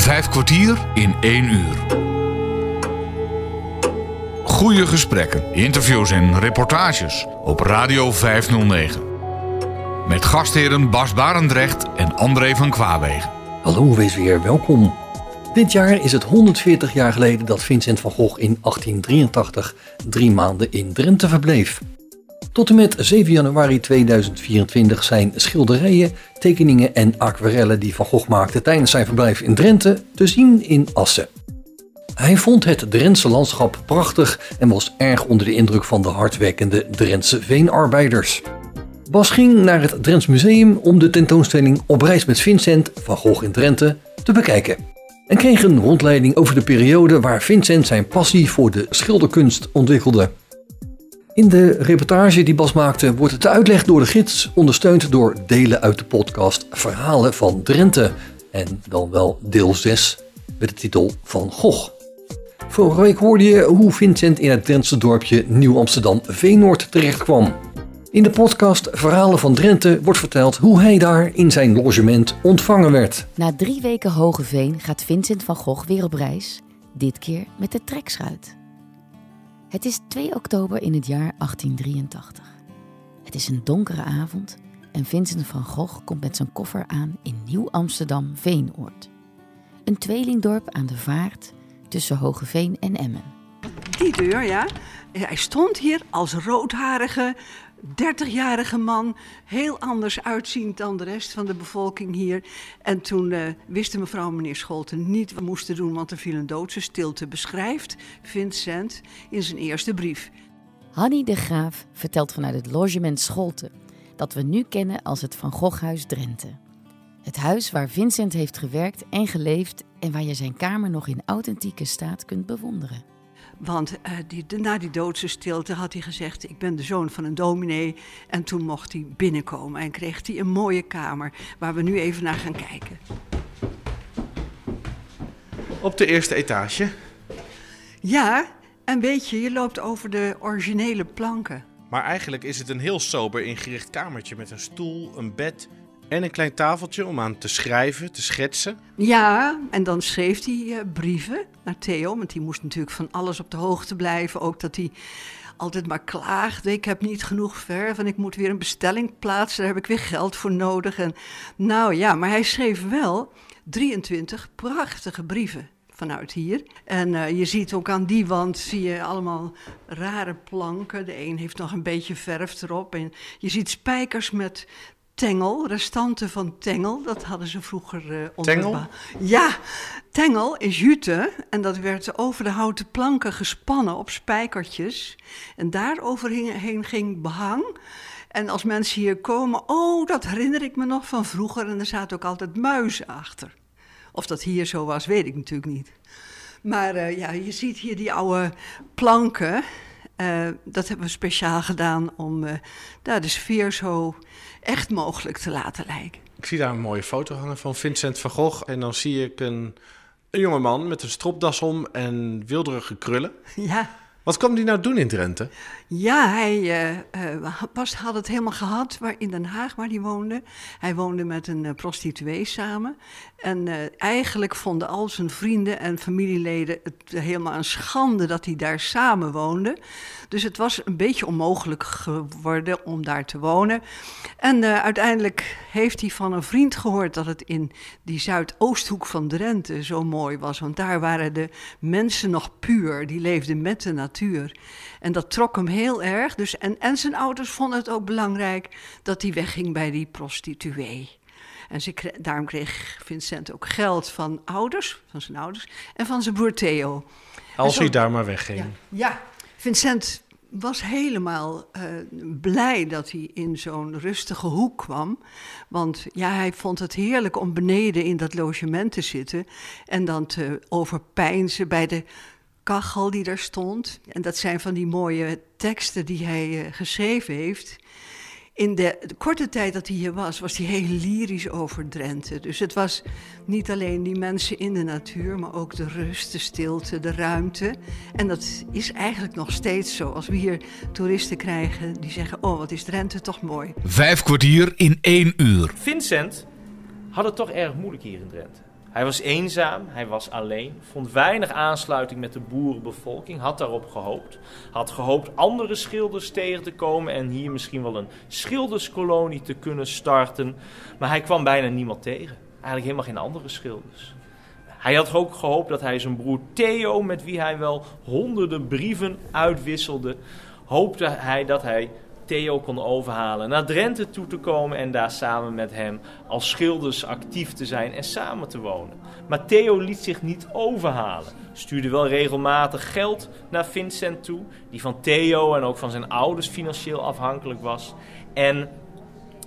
Vijf kwartier in één uur. Goede gesprekken, interviews en reportages op Radio 509. Met gastheren Bas Barendrecht en André van Kwaabegen. Hallo, wees weer welkom. Dit jaar is het 140 jaar geleden dat Vincent van Gogh in 1883 drie maanden in Drenthe verbleef. Tot en met 7 januari 2024 zijn schilderijen, tekeningen en aquarellen die Van Gogh maakte tijdens zijn verblijf in Drenthe te zien in Assen. Hij vond het Drentse landschap prachtig en was erg onder de indruk van de hardwerkende Drentse veenarbeiders. Bas ging naar het Drents Museum om de tentoonstelling Op reis met Vincent van Gogh in Drenthe te bekijken. En kreeg een rondleiding over de periode waar Vincent zijn passie voor de schilderkunst ontwikkelde. In de reportage die Bas maakte wordt het uitleg door de gids ondersteund door delen uit de podcast Verhalen van Drenthe. En dan wel deel 6 met de titel Van Gogh. Vorige week hoorde je hoe Vincent in het Drentse dorpje Nieuw-Amsterdam-Veenoord terechtkwam. In de podcast Verhalen van Drenthe wordt verteld hoe hij daar in zijn logement ontvangen werd. Na drie weken Hogeveen gaat Vincent van Gogh weer op reis, dit keer met de trekschuit. Het is 2 oktober in het jaar 1883. Het is een donkere avond en Vincent van Gogh komt met zijn koffer aan in Nieuw-Amsterdam-Veenoord. Een tweelingdorp aan de vaart tussen Hogeveen en Emmen. Die deur, ja. Hij stond hier als roodharige, 30-jarige man, heel anders uitziend dan de rest van de bevolking hier. En toen uh, wist mevrouw en meneer Scholten niet wat we moesten doen, want er viel een doodse stilte, beschrijft Vincent in zijn eerste brief. Hanny de Graaf vertelt vanuit het logement Scholten, dat we nu kennen als het Van Goghhuis Drenthe. Het huis waar Vincent heeft gewerkt en geleefd en waar je zijn kamer nog in authentieke staat kunt bewonderen. Want uh, die, na die doodse stilte had hij gezegd: Ik ben de zoon van een dominee. En toen mocht hij binnenkomen en kreeg hij een mooie kamer waar we nu even naar gaan kijken. Op de eerste etage? Ja, en weet je, je loopt over de originele planken. Maar eigenlijk is het een heel sober ingericht kamertje met een stoel, een bed, en een klein tafeltje om aan te schrijven, te schetsen. Ja, en dan schreef hij uh, brieven naar Theo, want die moest natuurlijk van alles op de hoogte blijven. Ook dat hij altijd maar klaagde, ik heb niet genoeg verf en ik moet weer een bestelling plaatsen, daar heb ik weer geld voor nodig. En, nou ja, maar hij schreef wel 23 prachtige brieven vanuit hier. En uh, je ziet ook aan die wand zie je allemaal rare planken. De een heeft nog een beetje verf erop. En je ziet spijkers met Tengel, restanten van Tengel. Dat hadden ze vroeger uh, onder Tengel? Ja, Tengel is jute en dat werd over de houten planken gespannen op spijkertjes. En daar overheen ging behang. En als mensen hier komen, oh, dat herinner ik me nog van vroeger. En er zaten ook altijd muizen achter. Of dat hier zo was, weet ik natuurlijk niet. Maar uh, ja, je ziet hier die oude planken. Uh, dat hebben we speciaal gedaan om uh, daar de sfeer zo echt mogelijk te laten lijken. Ik zie daar een mooie foto hangen van Vincent van Gogh. En dan zie ik een, een jonge man met een stropdas om en wilderige krullen. Ja. Wat kwam hij nou doen in Drenthe? Ja, hij uh, had het helemaal gehad waar, in Den Haag waar hij woonde. Hij woonde met een uh, prostituee samen. En eigenlijk vonden al zijn vrienden en familieleden het helemaal een schande dat hij daar samen woonde. Dus het was een beetje onmogelijk geworden om daar te wonen. En uiteindelijk heeft hij van een vriend gehoord dat het in die Zuidoosthoek van Drenthe zo mooi was. Want daar waren de mensen nog puur, die leefden met de natuur. En dat trok hem heel erg. Dus, en, en zijn ouders vonden het ook belangrijk dat hij wegging bij die prostituee. En ze kreeg, daarom kreeg Vincent ook geld van ouders, van zijn ouders, en van zijn broer Theo. Als zo, hij daar maar wegging. Ja, ja. Vincent was helemaal uh, blij dat hij in zo'n rustige hoek kwam. Want ja, hij vond het heerlijk om beneden in dat logement te zitten en dan te overpeinzen bij de kachel die daar stond. En dat zijn van die mooie teksten die hij uh, geschreven heeft. In de, de, korte tijd dat hij hier was, was hij heel lyrisch over Drenthe. Dus het was niet alleen die mensen in de natuur, maar ook de rust, de stilte, de ruimte. En dat is eigenlijk nog steeds zo. Als we hier toeristen krijgen die zeggen: Oh, wat is Drenthe toch mooi. Vijf kwartier in één uur. Vincent had het toch erg moeilijk hier in Drenthe. Hij was eenzaam, hij was alleen, vond weinig aansluiting met de boerenbevolking, had daarop gehoopt. Had gehoopt andere schilders tegen te komen en hier misschien wel een schilderskolonie te kunnen starten. Maar hij kwam bijna niemand tegen. Eigenlijk helemaal geen andere schilders. Hij had ook gehoopt dat hij zijn broer Theo, met wie hij wel honderden brieven uitwisselde, hoopte hij dat hij Theo kon overhalen naar Drenthe toe te komen en daar samen met hem als schilders actief te zijn en samen te wonen. Maar Theo liet zich niet overhalen. Stuurde wel regelmatig geld naar Vincent toe, die van Theo en ook van zijn ouders financieel afhankelijk was. En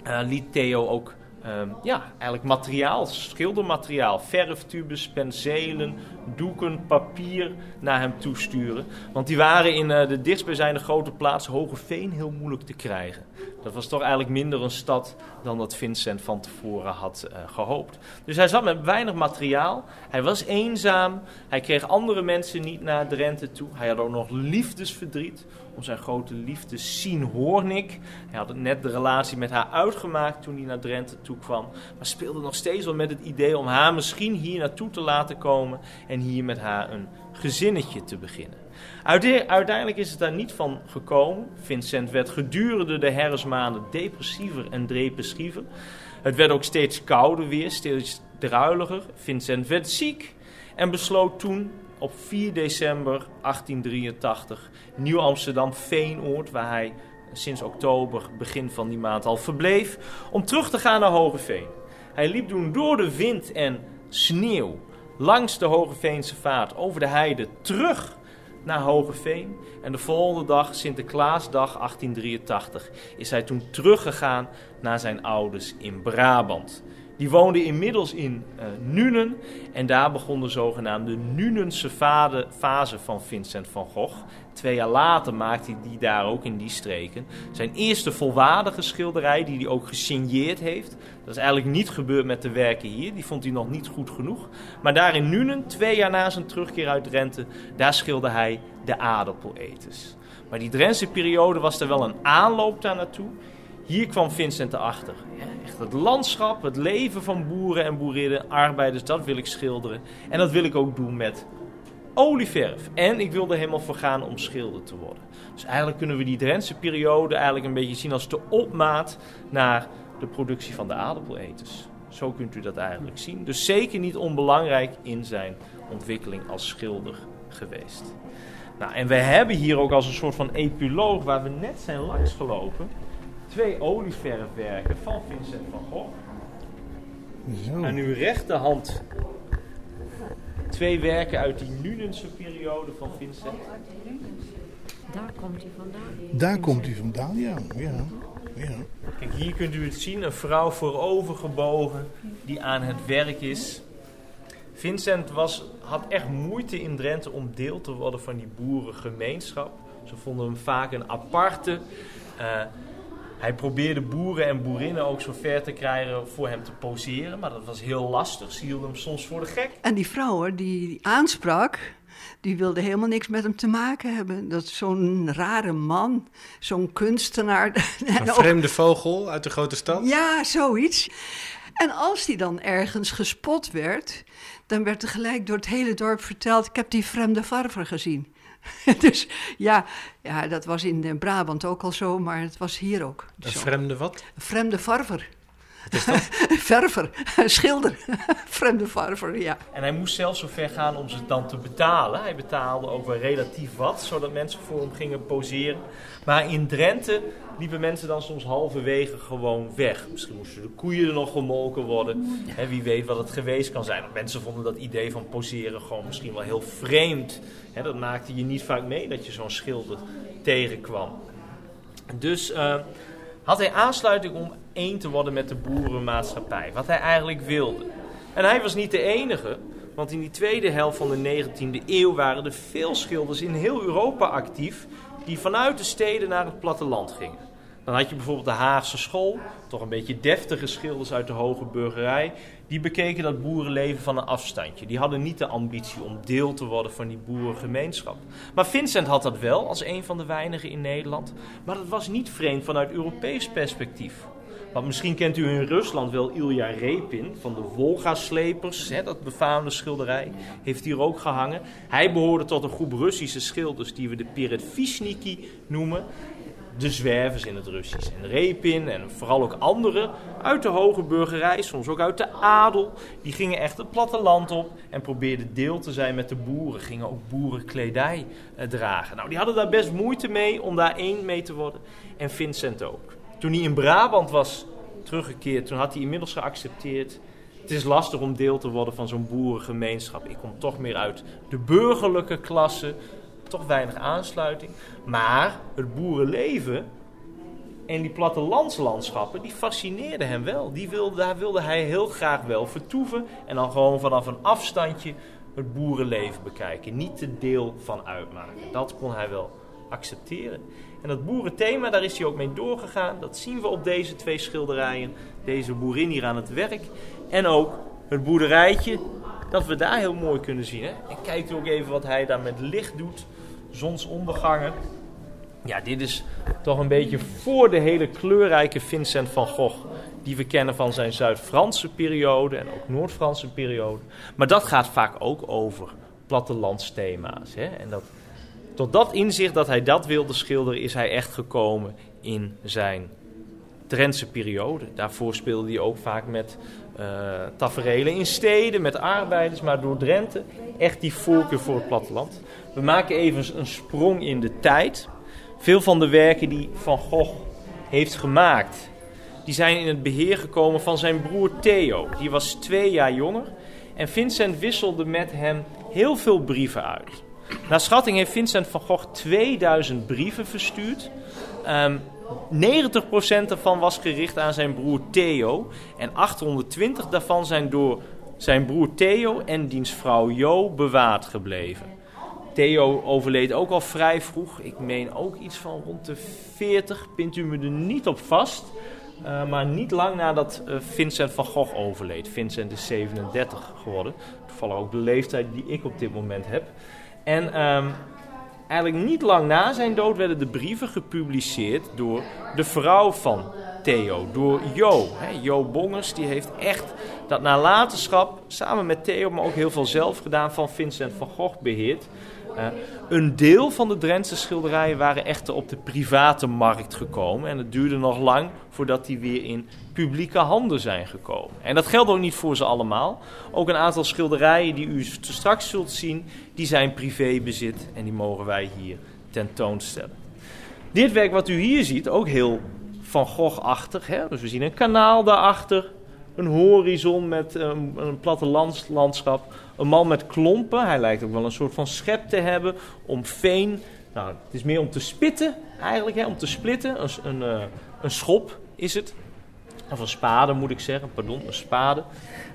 uh, liet Theo ook Ehm, ja, eigenlijk materiaal, schildermateriaal, verftubes, penselen, doeken, papier naar hem toesturen. Want die waren in uh, de dichtstbijzijnde grote plaats Hogeveen heel moeilijk te krijgen. Dat was toch eigenlijk minder een stad dan dat Vincent van tevoren had uh, gehoopt. Dus hij zat met weinig materiaal. Hij was eenzaam. Hij kreeg andere mensen niet naar Drenthe toe. Hij had ook nog liefdesverdriet om zijn grote liefde Sien Hoornik. Hij had net de relatie met haar uitgemaakt toen hij naar Drenthe toe kwam. Maar speelde nog steeds wel met het idee om haar misschien hier naartoe te laten komen. En hier met haar een gezinnetje te beginnen. Uiteindelijk is het daar niet van gekomen. Vincent werd gedurende de herfstmaanden depressiever en depressiever. Het werd ook steeds kouder weer, steeds druiliger. Vincent werd ziek en besloot toen op 4 december 1883 Nieuw Amsterdam Veenoord, waar hij sinds oktober, begin van die maand al verbleef, om terug te gaan naar Hogeveen. Hij liep toen door de wind en sneeuw langs de Hogeveense vaart over de heide terug naar Hogeveen. En de volgende dag, Sinterklaasdag 1883, is hij toen teruggegaan naar zijn ouders in Brabant. Die woonde inmiddels in uh, Nuenen en daar begon de zogenaamde Nunense fase van Vincent van Gogh. Twee jaar later maakte hij die daar ook in die streken. Zijn eerste volwaardige schilderij, die hij ook gesigneerd heeft. Dat is eigenlijk niet gebeurd met de werken hier, die vond hij nog niet goed genoeg. Maar daar in Nuenen, twee jaar na zijn terugkeer uit Drenthe, daar schilderde hij de aardappeleters. Maar die Drentse periode was er wel een aanloop daar naartoe. Hier kwam Vincent erachter. Echt het landschap, het leven van boeren en boerinnen, arbeiders, dat wil ik schilderen. En dat wil ik ook doen met olieverf. En ik wil er helemaal voor gaan om schilder te worden. Dus eigenlijk kunnen we die Drentse periode eigenlijk een beetje zien als de opmaat naar de productie van de aardappeleters. Zo kunt u dat eigenlijk zien. Dus zeker niet onbelangrijk in zijn ontwikkeling als schilder geweest. Nou, en we hebben hier ook als een soort van epiloog waar we net zijn langsgelopen twee olieverfwerken van Vincent van Gogh. Zo. Aan uw rechterhand twee werken uit die Nunense periode van Vincent. Daar komt hij vandaan. Daar komt hij vandaan, ja. ja. ja. Kijk, hier kunt u het zien. Een vrouw voorovergebogen die aan het werk is. Vincent was, had echt moeite in Drenthe om deel te worden van die boerengemeenschap. Ze vonden hem vaak een aparte. Uh, hij probeerde boeren en boerinnen ook zo ver te krijgen voor hem te poseren. Maar dat was heel lastig. Ze hielden hem soms voor de gek. En die vrouw die, die aansprak, die wilde helemaal niks met hem te maken hebben. Dat zo'n rare man, zo'n kunstenaar. Een vreemde vogel uit de grote stad? Ja, zoiets. En als die dan ergens gespot werd, dan werd er gelijk door het hele dorp verteld: Ik heb die vreemde varver gezien. dus ja, ja, dat was in Brabant ook al zo, maar het was hier ook. Een vreemde wat? Een vreemde varver. Wat is dat? Verver, schilder, vreemde varver, ja. En hij moest zelfs zo ver gaan om ze dan te betalen. Hij betaalde ook wel relatief wat, zodat mensen voor hem gingen poseren. Maar in Drenthe liepen mensen dan soms halverwege gewoon weg. Misschien moesten de koeien er nog gemolken worden. En wie weet wat het geweest kan zijn. Mensen vonden dat idee van poseren gewoon misschien wel heel vreemd. dat maakte je niet vaak mee dat je zo'n schilder tegenkwam. Dus uh, had hij aansluiting om één te worden met de boerenmaatschappij. Wat hij eigenlijk wilde. En hij was niet de enige. Want in die tweede helft van de 19e eeuw waren er veel schilders in heel Europa actief die vanuit de steden naar het platteland gingen. Dan had je bijvoorbeeld de Haagse school, toch een beetje deftige schilders uit de hoge burgerij. Die bekeken dat boerenleven van een afstandje. Die hadden niet de ambitie om deel te worden van die boerengemeenschap. Maar Vincent had dat wel als een van de weinigen in Nederland. Maar dat was niet vreemd vanuit Europees perspectief. Want misschien kent u in Rusland wel Ilja Repin van de Volga-slepers. Hè, dat befaamde schilderij heeft hier ook gehangen. Hij behoorde tot een groep Russische schilders die we de Peredvishniki noemen. De zwervers in het Russisch. En Repin en vooral ook anderen uit de hoge burgerij, soms ook uit de adel. Die gingen echt het platteland op en probeerden deel te zijn met de boeren. Gingen ook boerenkledij eh, dragen. Nou, die hadden daar best moeite mee om daar één mee te worden. En Vincent ook. Toen hij in Brabant was teruggekeerd, toen had hij inmiddels geaccepteerd. Het is lastig om deel te worden van zo'n boerengemeenschap. Ik kom toch meer uit de burgerlijke klasse. Toch weinig aansluiting. Maar het boerenleven en die plattelandslandschappen, die fascineerden hem wel. Die wilde, daar wilde hij heel graag wel vertoeven. En dan gewoon vanaf een afstandje het boerenleven bekijken. Niet te deel van uitmaken. Dat kon hij wel accepteren. En dat boerenthema, daar is hij ook mee doorgegaan. Dat zien we op deze twee schilderijen. Deze boerin hier aan het werk. En ook het boerderijtje, dat we daar heel mooi kunnen zien. Hè? En kijkt ook even wat hij daar met licht doet. Zonsondergangen. Ja, dit is toch een beetje voor de hele kleurrijke Vincent van Gogh. Die we kennen van zijn Zuid-Franse periode en ook Noord-Franse periode. Maar dat gaat vaak ook over plattelandsthema's. Hè? En dat, tot dat inzicht dat hij dat wilde schilderen, is hij echt gekomen in zijn Drentse periode. Daarvoor speelde hij ook vaak met taferelen in steden, met arbeiders, maar door Drenthe echt die voorkeur voor het platteland. We maken even een sprong in de tijd. Veel van de werken die Van Gogh heeft gemaakt, die zijn in het beheer gekomen van zijn broer Theo. Die was twee jaar jonger en Vincent wisselde met hem heel veel brieven uit. Naar schatting heeft Vincent van Gogh 2000 brieven verstuurd. Um, 90% daarvan was gericht aan zijn broer Theo. En 820 daarvan zijn door zijn broer Theo en diens vrouw Jo bewaard gebleven. Theo overleed ook al vrij vroeg. Ik meen ook iets van rond de 40. Pint u me er niet op vast. Uh, maar niet lang nadat uh, Vincent van Gogh overleed. Vincent is 37 geworden. Toevallig ook de leeftijd die ik op dit moment heb. En um, eigenlijk niet lang na zijn dood werden de brieven gepubliceerd door de vrouw van Theo, door Jo. Jo Bongers, die heeft echt dat nalatenschap samen met Theo, maar ook heel veel zelf gedaan van Vincent van Gogh beheerd. Een deel van de Drentse schilderijen waren echter op de private markt gekomen. En het duurde nog lang voordat die weer in publieke handen zijn gekomen. En dat geldt ook niet voor ze allemaal. Ook een aantal schilderijen die u straks zult zien, die zijn privébezit en die mogen wij hier tentoonstellen. Dit werk wat u hier ziet, ook heel Van Gogh-achtig. Dus we zien een kanaal daarachter, een horizon met een, een plattelandslandschap. Een man met klompen. Hij lijkt ook wel een soort van schep te hebben om veen. Nou, het is meer om te spitten eigenlijk, hè, om te splitten. Een, een, uh, een schop is het. Of een spade moet ik zeggen, pardon, een spade.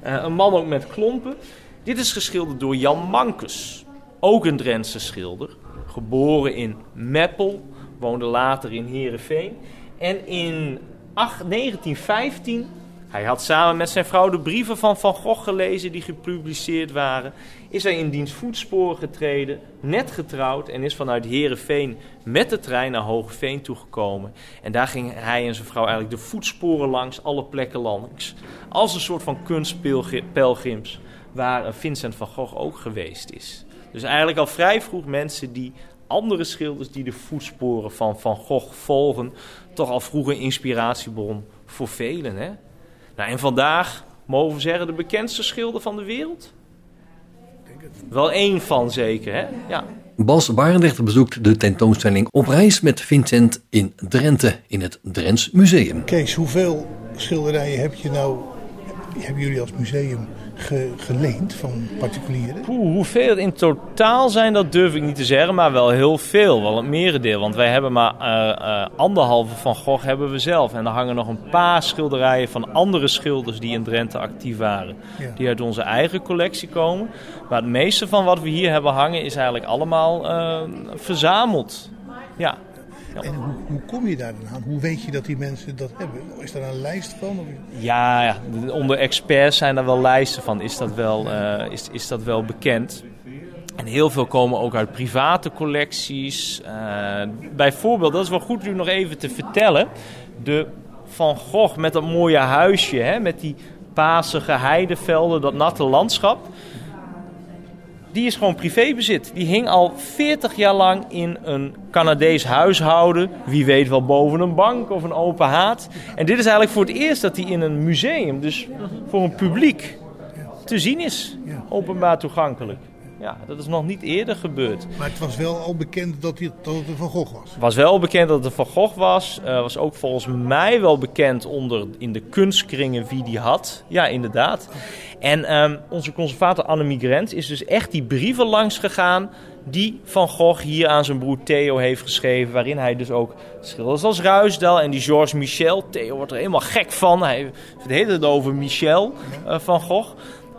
Uh, een man ook met klompen. Dit is geschilderd door Jan Mankes. Ook een Drentse schilder. Geboren in Meppel. Woonde later in Heerenveen. En in 1915 hij had samen met zijn vrouw de brieven van Van Gogh gelezen die gepubliceerd waren. Is hij in diens voetsporen getreden, net getrouwd en is vanuit Heerenveen met de trein naar Hoogveen toegekomen. En daar ging hij en zijn vrouw eigenlijk de voetsporen langs, alle plekken langs. Als een soort van kunstpelgrims waar Vincent van Gogh ook geweest is. Dus eigenlijk al vrij vroeg mensen die andere schilders die de voetsporen van Van Gogh volgen, toch al vroeg een inspiratiebron voor velen. Hè? Nou, en vandaag mogen we zeggen de bekendste schilder van de wereld? Wel één van zeker, hè? Ja. Bas Barendrechter bezoekt de tentoonstelling Op reis met Vincent in Drenthe in het Drents Museum. Kees, hoeveel schilderijen heb je nou, hebben jullie als museum ge, geleend van particulieren? Oeh, hoeveel in totaal zijn, dat durf ik niet te zeggen, maar wel heel veel. Wel het merendeel, want wij hebben maar uh, uh, anderhalve van Gogh hebben we zelf. En er hangen nog een paar schilderijen van andere schilders die in Drenthe actief waren. Ja. Die uit onze eigen collectie komen. Maar het meeste van wat we hier hebben hangen is eigenlijk allemaal uh, verzameld. Ja. En hoe, hoe, kom je daar dan aan? Hoe weet je dat die mensen dat hebben? Is daar een lijst van? Ja, ja, onder experts zijn er wel lijsten van. Is dat wel, uh, is, is dat wel bekend? En heel veel komen ook uit private collecties. Uh, bijvoorbeeld, dat is wel goed u nog even te vertellen. De van Gogh met dat mooie huisje, hè, met die pasige heidevelden, dat natte landschap. Die is gewoon privébezit. Die hing al 40 jaar lang in een Canadees huishouden. Wie weet wel boven een bank of een open haard. En dit is eigenlijk voor het eerst dat hij in een museum, dus voor een publiek, te zien is. Openbaar toegankelijk. Ja, dat is nog niet eerder gebeurd. Maar het was wel al bekend dat, hij, dat het een Van Gogh was. Het was wel bekend dat het een Van Gogh was. Uh, was ook volgens mij wel bekend onder, in de kunstkringen wie die had. Ja, inderdaad. En um, onze conservator Annemie Grent is dus echt die brieven langs gegaan die Van Gogh hier aan zijn broer Theo heeft geschreven. Waarin hij dus ook schilders als Ruisdael en die Georges Michel. Theo wordt er helemaal gek van. Hij heeft het over Michel uh, van Gogh.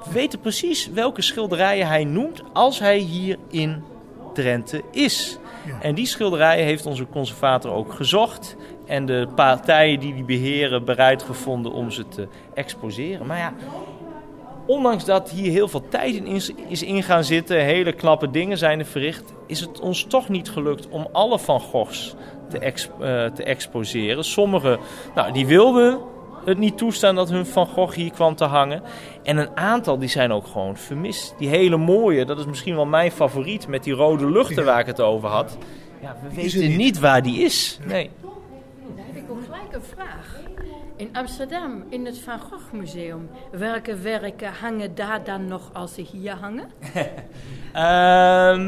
We weten precies welke schilderijen hij noemt als hij hier in Drenthe is. Ja. En die schilderijen heeft onze conservator ook gezocht. En de partijen die die beheren bereid gevonden om ze te exposeren. Maar ja, ondanks dat hier heel veel tijd in is, is ingaan zitten, hele knappe dingen zijn er verricht, is het ons toch niet gelukt om alle Van Goghs te, exp uh, te exposeren. Sommige, nou, die wilden het niet toestaan dat hun Van Gogh hier kwam te hangen. En een aantal die zijn ook gewoon vermist. Die hele mooie, dat is misschien wel mijn favoriet met die rode luchten waar ik het over had. Ja, we weten niet. niet waar die is. Nee. Daar heb ik ook gelijk een vraag. In Amsterdam, in het Van Gogh Museum, welke werken hangen daar dan nog als ze hier hangen? uh,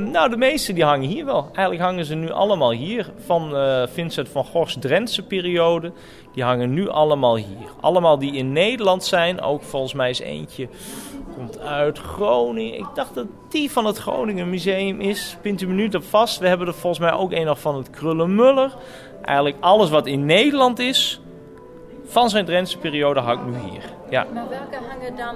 nou, de meeste die hangen hier wel. Eigenlijk hangen ze nu allemaal hier. Van uh, Vincent van Gogh's Drentse periode. Die hangen nu allemaal hier. Allemaal die in Nederland zijn. Ook volgens mij is eentje komt uit Groningen. Ik dacht dat die van het Groningen Museum is. Pint u me nu op vast. We hebben er volgens mij ook een nog van het Krullenmuller. Eigenlijk alles wat in Nederland is van zijn Drentse periode hangt nu hier. Ja. Maar welke hangen dan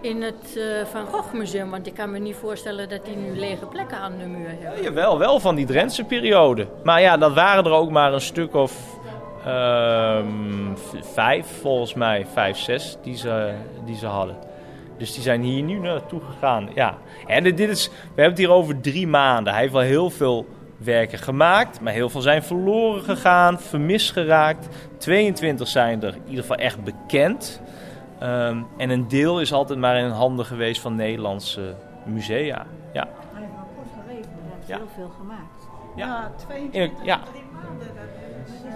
in het uh, Van Gogh Museum? Want ik kan me niet voorstellen dat die nu lege plekken aan de muur hebben. Ja, jawel, wel van die Drentse periode. Maar ja, dat waren er ook maar een stuk of uh, vijf, volgens mij. Vijf, zes, die ze, die ze hadden. Dus die zijn hier nu naartoe gegaan. Ja. En dit is, we hebben het hier over drie maanden. Hij heeft wel heel veel werken gemaakt, maar heel veel zijn verloren gegaan, vermist geraakt. 22 zijn er in ieder geval echt bekend. Um, en een deel is altijd maar in handen geweest van Nederlandse musea. Ja. Hij heeft wel kort geleefd, maar hij heeft heel veel gemaakt. Ja, 22 ja.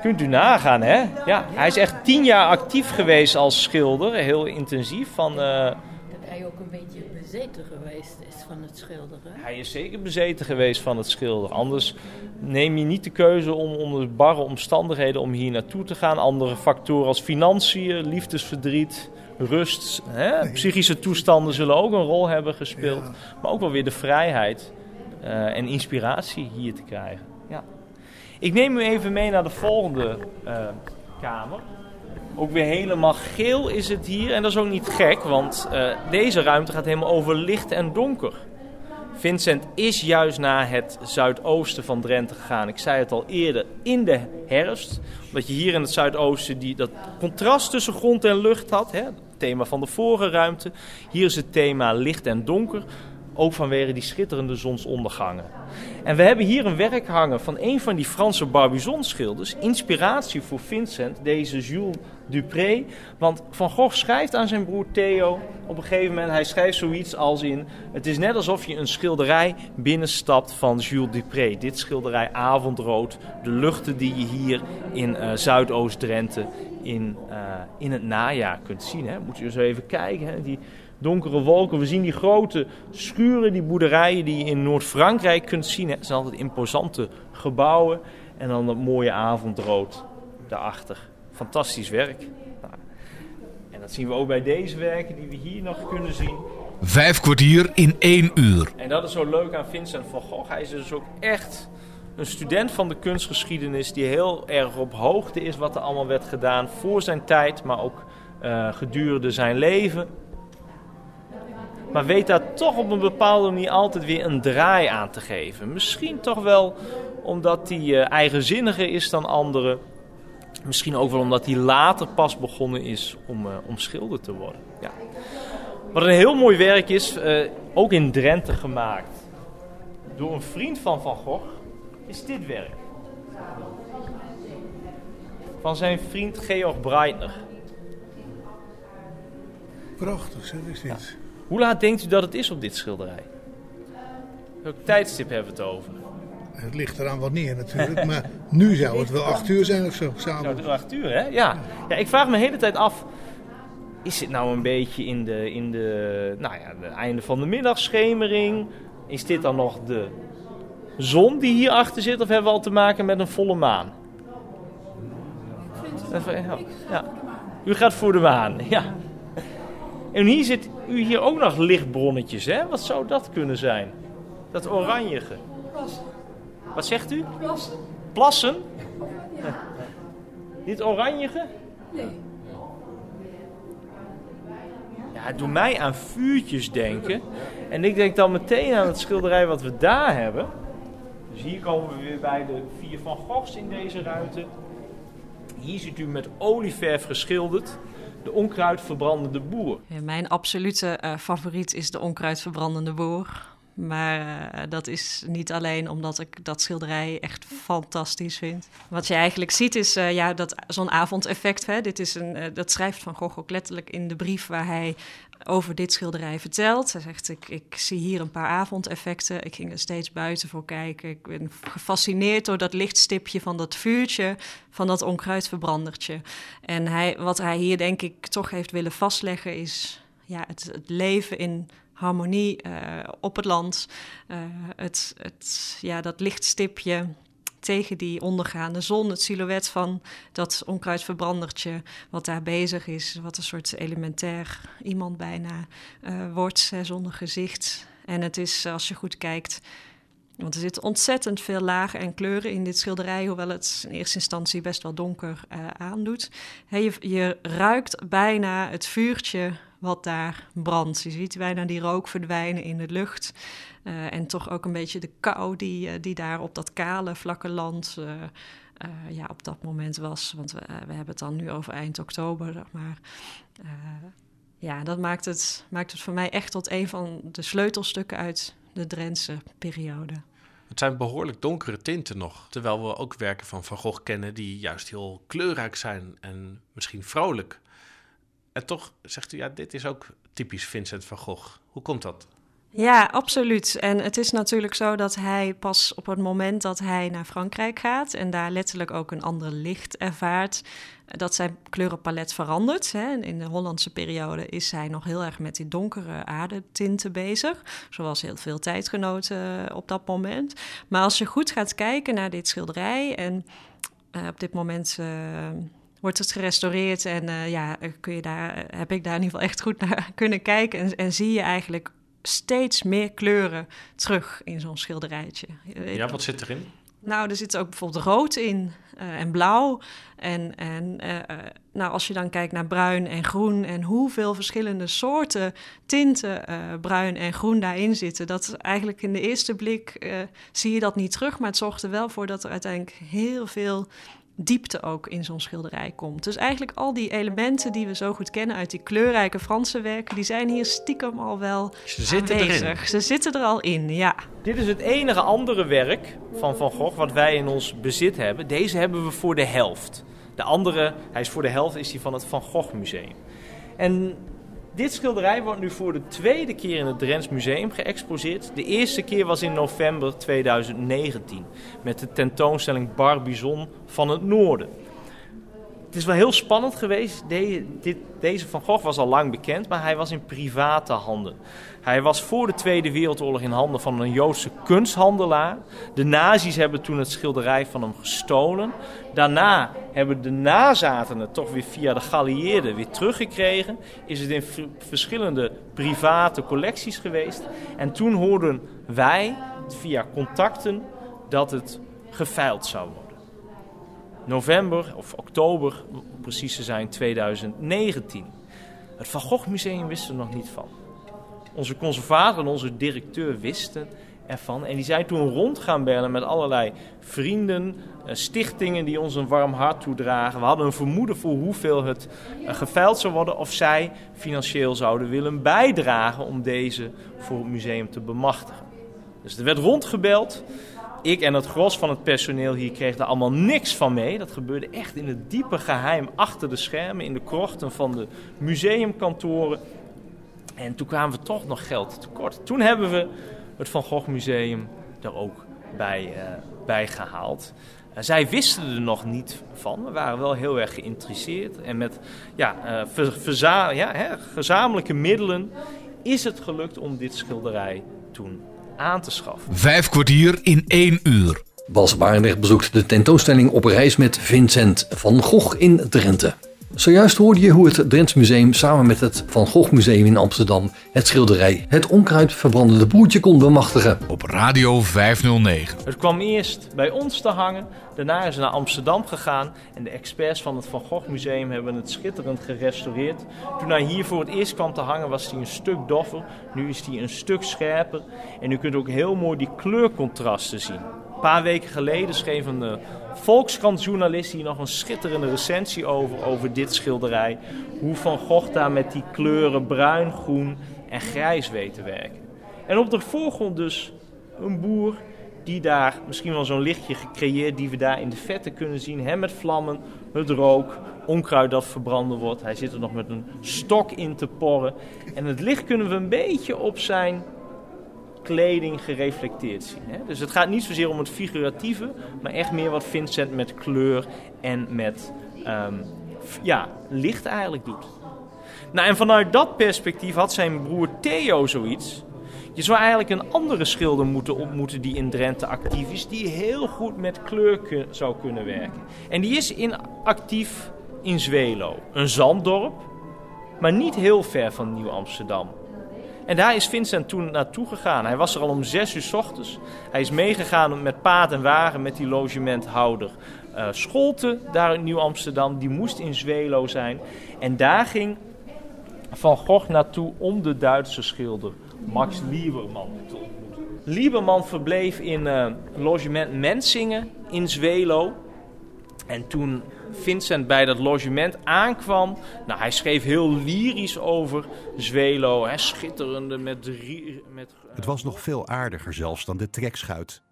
Kunt u nagaan, hè? Ja, hij is echt tien jaar actief geweest als schilder, heel intensief. Van, uh, hij ook een beetje bezeten geweest is van het schilderen. Hij is zeker bezeten geweest van het schilderen. Anders neem je niet de keuze om onder barre omstandigheden om hier naartoe te gaan. Andere factoren als financiën, liefdesverdriet, rust, hè? psychische toestanden zullen ook een rol hebben gespeeld. Maar ook wel weer de vrijheid uh, en inspiratie hier te krijgen. Ja. Ik neem u even mee naar de volgende uh, kamer. Ook weer helemaal geel is het hier. En dat is ook niet gek, want uh, deze ruimte gaat helemaal over licht en donker. Vincent is juist naar het zuidoosten van Drenthe gegaan. Ik zei het al eerder, in de herfst. Omdat je hier in het zuidoosten die, dat contrast tussen grond en lucht had. Hè? Het thema van de vorige ruimte. Hier is het thema licht en donker. Ook vanwege die schitterende zonsondergangen. En we hebben hier een werk hangen van een van die Franse Barbizon-schilders. Inspiratie voor Vincent, deze Jules Dupré. Want Van Gogh schrijft aan zijn broer Theo op een gegeven moment... hij schrijft zoiets als in... het is net alsof je een schilderij binnenstapt van Jules Dupré. Dit schilderij Avondrood. De luchten die je hier in uh, Zuidoost-Drenthe in, uh, in het najaar kunt zien. Hè. Moet je eens even kijken. Hè. Die donkere wolken. We zien die grote schuren, die boerderijen die je in Noord-Frankrijk kunt zien. Het zijn altijd imposante gebouwen. En dan dat mooie avondrood daarachter. Fantastisch werk. Nou, en dat zien we ook bij deze werken die we hier nog kunnen zien. Vijf kwartier in één uur. En dat is zo leuk aan Vincent van Gogh. Hij is dus ook echt een student van de kunstgeschiedenis die heel erg op hoogte is wat er allemaal werd gedaan voor zijn tijd, maar ook uh, gedurende zijn leven. Maar weet daar toch op een bepaalde manier altijd weer een draai aan te geven. Misschien toch wel omdat hij uh, eigenzinniger is dan anderen. Misschien ook wel omdat hij later pas begonnen is om, uh, om schilder te worden. Ja. Wat een heel mooi werk is, uh, ook in Drenthe gemaakt. Door een vriend van Van Gogh, is dit werk. van zijn vriend Georg Breitner. Prachtig, zeg is dit. Hoe laat denkt u dat het is op dit schilderij? Welk tijdstip hebben we het over? Het ligt eraan wanneer natuurlijk, maar nu zou het wel acht uur zijn of zo. Zou Samen. het wel acht uur, hè? Ja. ja, ik vraag me de hele tijd af... Is het nou een beetje in de, in de, nou ja, het einde van de middagschemering? Is dit dan nog de zon die hierachter zit? Of hebben we al te maken met een volle maan? Even- ja. Ja. U gaat voor de maan, ja. En hier zit u hier ook nog lichtbronnetjes, hè? Wat zou dat kunnen zijn? Dat oranjige. Wat zegt u? Plassen. Plassen? Dit oranjige? Nee. Ja, het doet mij aan vuurtjes denken. En ik denk dan meteen aan het schilderij wat we daar hebben. Dus hier komen we weer bij de vier Van Goghs in deze ruimte. Hier ziet u met olieverf geschilderd de onkruidverbrandende boer. Mijn absolute eh, favoriet is de onkruidverbrandende boer. Maar eh, dat is niet alleen omdat ik dat schilderij echt fantastisch vind. Wat je eigenlijk ziet is eh, ja, dat zo'n avondeffect. Hè. Dit is een, dat schrijft Van Gogh ook letterlijk in de brief waar hij over dit schilderij vertelt. Hij zegt, ik, ik zie hier een paar avondeffecten. Ik ging er steeds buiten voor kijken. Ik ben gefascineerd door dat lichtstipje van dat vuurtje, van dat onkruidverbrandertje. En hij, wat hij hier denk ik toch heeft willen vastleggen is ja, het, het leven in harmonie eh, op het land. Eh, het, het, ja, dat lichtstipje tegen die ondergaande zon. Het silhouet van dat onkruidverbrandertje wat daar bezig is. Wat een soort elementair iemand bijna eh, wordt, zonder gezicht. En het is, als je goed kijkt... Want er zitten ontzettend veel lagen en kleuren in dit schilderij, hoewel het in eerste instantie best wel donker uh, aandoet. Je, je ruikt bijna het vuurtje wat daar brandt. Je ziet bijna die rook verdwijnen in de lucht. Uh, en toch ook een beetje de kou die, uh, die daar op dat kale, vlakke land uh, ja, op dat moment was. Want we, we, hebben het dan nu over eind oktober. Maar ja, dat maakt het, maakt het voor mij echt tot een van de sleutelstukken uit de Drentse periode. Het zijn behoorlijk donkere tinten nog. Terwijl we ook werken van Van Gogh kennen die juist heel kleurrijk zijn en misschien vrolijk. En toch zegt u, ja, dit is ook typisch Vincent van Gogh. Hoe komt dat? Ja, absoluut. En het is natuurlijk zo dat hij pas op het moment dat hij naar Frankrijk gaat en daar letterlijk ook een ander licht ervaart, dat zijn kleurenpalet verandert. In de Hollandse periode is hij nog heel erg met die donkere aardetinten bezig, zoals heel veel tijdgenoten op dat moment. Maar als je goed gaat kijken naar dit schilderij en uh, op dit moment. Wordt het gerestaureerd en ja, kun je daar, heb ik daar in ieder geval echt goed naar kunnen kijken. En, en zie je eigenlijk steeds meer kleuren terug in zo'n schilderijtje. Ja, wat zit erin? Nou, er zit ook bijvoorbeeld rood in uh, en blauw. En, en uh, nou, als je dan kijkt naar bruin en groen en hoeveel verschillende soorten tinten uh, bruin en groen daarin zitten, dat eigenlijk in de eerste blik zie je dat niet terug, maar het zorgt er wel voor dat er uiteindelijk heel veel diepte ook in zo'n schilderij komt. Dus eigenlijk al die elementen die we zo goed kennen uit die kleurrijke Franse werken, die zijn hier stiekem al wel Ze zitten aanwezig. erin. Ze zitten er al in, ja. Dit is het enige andere werk van Van Gogh wat wij in ons bezit hebben. Deze hebben we voor de helft. De andere, hij is voor de helft, is die van het Van Gogh Museum. En dit schilderij wordt nu voor de tweede keer in het Drents Museum geëxposeerd. De eerste keer was in november 2019 met de tentoonstelling Barbizon van het Noorden. Het is wel heel spannend geweest. Dit, deze Van Gogh was al lang bekend, maar hij was in private handen. Hij was voor de Tweede Wereldoorlog in handen van een Joodse kunsthandelaar. De nazi's hebben toen het schilderij van hem gestolen. Daarna hebben de nazaten het toch weer via de geallieerden weer teruggekregen. Is het in verschillende private collecties geweest. En toen hoorden wij via contacten dat het geveild zou worden. November of oktober, precies te zijn, 2019. Het Van Gogh Museum wist er nog niet van. Onze conservator en onze directeur wisten ervan. En die zijn toen rond gaan bellen met allerlei vrienden, stichtingen die ons een warm hart toedragen. We hadden een vermoeden voor hoeveel het geveild zou worden. Of zij financieel zouden willen bijdragen om deze voor het museum te bemachtigen. Dus er werd rondgebeld. ik en het gros van het personeel hier kreeg er allemaal niks van mee. Dat gebeurde echt in het diepe geheim achter de schermen, in de krochten van de museumkantoren. En toen kwamen we toch nog geld tekort. Toen hebben we het Van Gogh Museum er ook bij, uh, bij gehaald. Uh, zij wisten er nog niet van. We waren wel heel erg geïnteresseerd. En met ja, uh, verza ja, hè, gezamenlijke middelen is het gelukt om dit schilderij toen aan te schaffen. Vijf kwartier in één uur. Bas Barendrecht bezoekt de tentoonstelling op reis met Vincent van Gogh in Drenthe. Zojuist hoorde je hoe het Drents Museum samen met het Van Gogh Museum in Amsterdam het schilderij Het onkruid verbrandende boertje kon bemachtigen. Op Radio 509. Het kwam eerst bij ons te hangen, daarna is het naar Amsterdam gegaan en de experts van het Van Gogh Museum hebben het schitterend gerestaureerd. Toen hij hier voor het eerst kwam te hangen was hij een stuk doffer, nu is hij een stuk scherper en u kunt ook heel mooi die kleurcontrasten zien. Paar weken geleden schreef een uh, Volkskrant-journalist hier nog een schitterende recensie over, over dit schilderij. Hoe Van Gogh daar met die kleuren bruin, groen en grijs weet te werken. En op de voorgrond dus een boer die daar misschien wel zo'n lichtje gecreëerd, die we daar in de vette kunnen zien. Hem met vlammen, het rook, onkruid dat verbranden wordt. Hij zit er nog met een stok in te porren. En het licht kunnen we een beetje op zijn kleding gereflecteerd zien. Hè? Dus het gaat niet zozeer om het figuratieve, maar echt meer wat Vincent met kleur en met um, ja, licht eigenlijk doet. Nou, en vanuit dat perspectief had zijn broer Theo zoiets. Je zou eigenlijk een andere schilder moeten ontmoeten die in Drenthe actief is, die heel goed met kleur zou kunnen werken. En die is in, actief in Zwelo, een zanddorp, maar niet heel ver van Nieuw-Amsterdam. En daar is Vincent toen naartoe gegaan. Hij was er al om zes uur s ochtends. Hij is meegegaan met paard en wagen met die logementhouder uh, Scholte daar in Nieuw-Amsterdam. Die moest in Zwelo zijn. En daar ging Van Gogh naartoe om de Duitse schilder Max Lieberman te ontmoeten. Lieberman verbleef in uh, logement Mensingen in Zwelo. En toen Vincent bij dat logement aankwam, nou, hij schreef heel lyrisch over Zwelo, hè, schitterende met, met... Het was nog veel aardiger zelfs dan de trekschuit.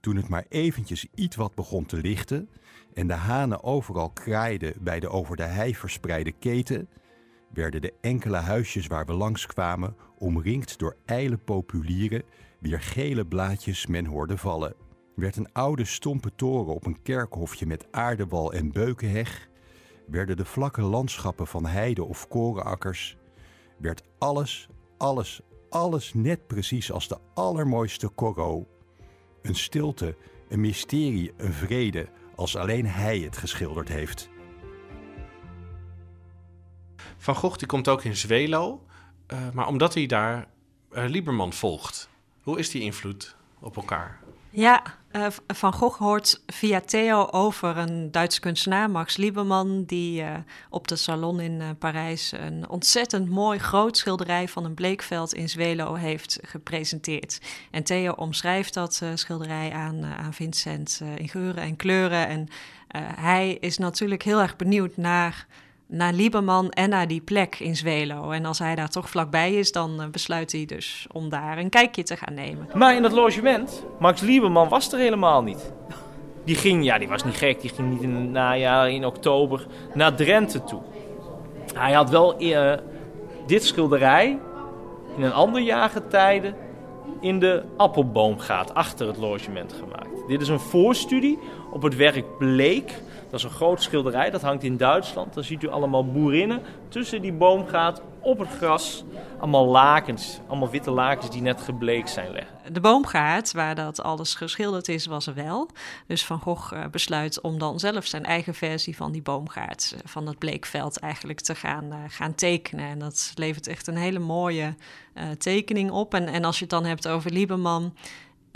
Toen het maar eventjes iets wat begon te lichten en de hanen overal kraaiden bij de over de hei verspreide keten, werden de enkele huisjes waar we langskwamen omringd door ijle populieren, wier gele blaadjes men hoorde vallen werd een oude stompe toren op een kerkhofje met aardewal en beukenheg, werden de vlakke landschappen van heide of korenakkers, werd alles, alles, alles net precies als de allermooiste Corot. Een stilte, een mysterie, een vrede, als alleen hij het geschilderd heeft. Van Gogh die komt ook in Zwelo, uh, maar omdat hij daar uh, Lieberman volgt. Hoe is die invloed op elkaar? Ja, uh, Van Gogh hoort via Theo over een Duitse kunstenaar, Max Lieberman, die uh, op de salon in uh, Parijs een ontzettend mooi groot schilderij van een bleekveld in Zwelo heeft gepresenteerd. En Theo omschrijft dat schilderij aan, aan Vincent in geuren en kleuren. En hij is natuurlijk heel erg benieuwd naar naar Lieberman en naar die plek in Zwelo. En als hij daar toch vlakbij is, dan uh, besluit hij dus om daar een kijkje te gaan nemen. Maar in dat logement, Max Lieberman was er helemaal niet. Die ging, ja, die was niet gek, die ging niet in het najaar, in oktober, naar Drenthe toe. Hij had wel uh, dit schilderij in een ander jaargetijde in de appelboomgaat achter het logement gemaakt. Dit is een voorstudie op het werk Bleek dat is een groot schilderij, dat hangt in Duitsland. Dan ziet u allemaal boerinnen tussen die boomgaat op het gras. Allemaal lakens, allemaal witte lakens die net gebleekt zijn leggen. De boomgaard, waar dat alles geschilderd is, was er wel. Dus Van Gogh uh, besluit om dan zelf zijn eigen versie van die boomgaard, uh, van dat bleekveld eigenlijk te gaan, uh, gaan tekenen. En dat levert echt een hele mooie tekening op. En, en als je het dan hebt over Lieberman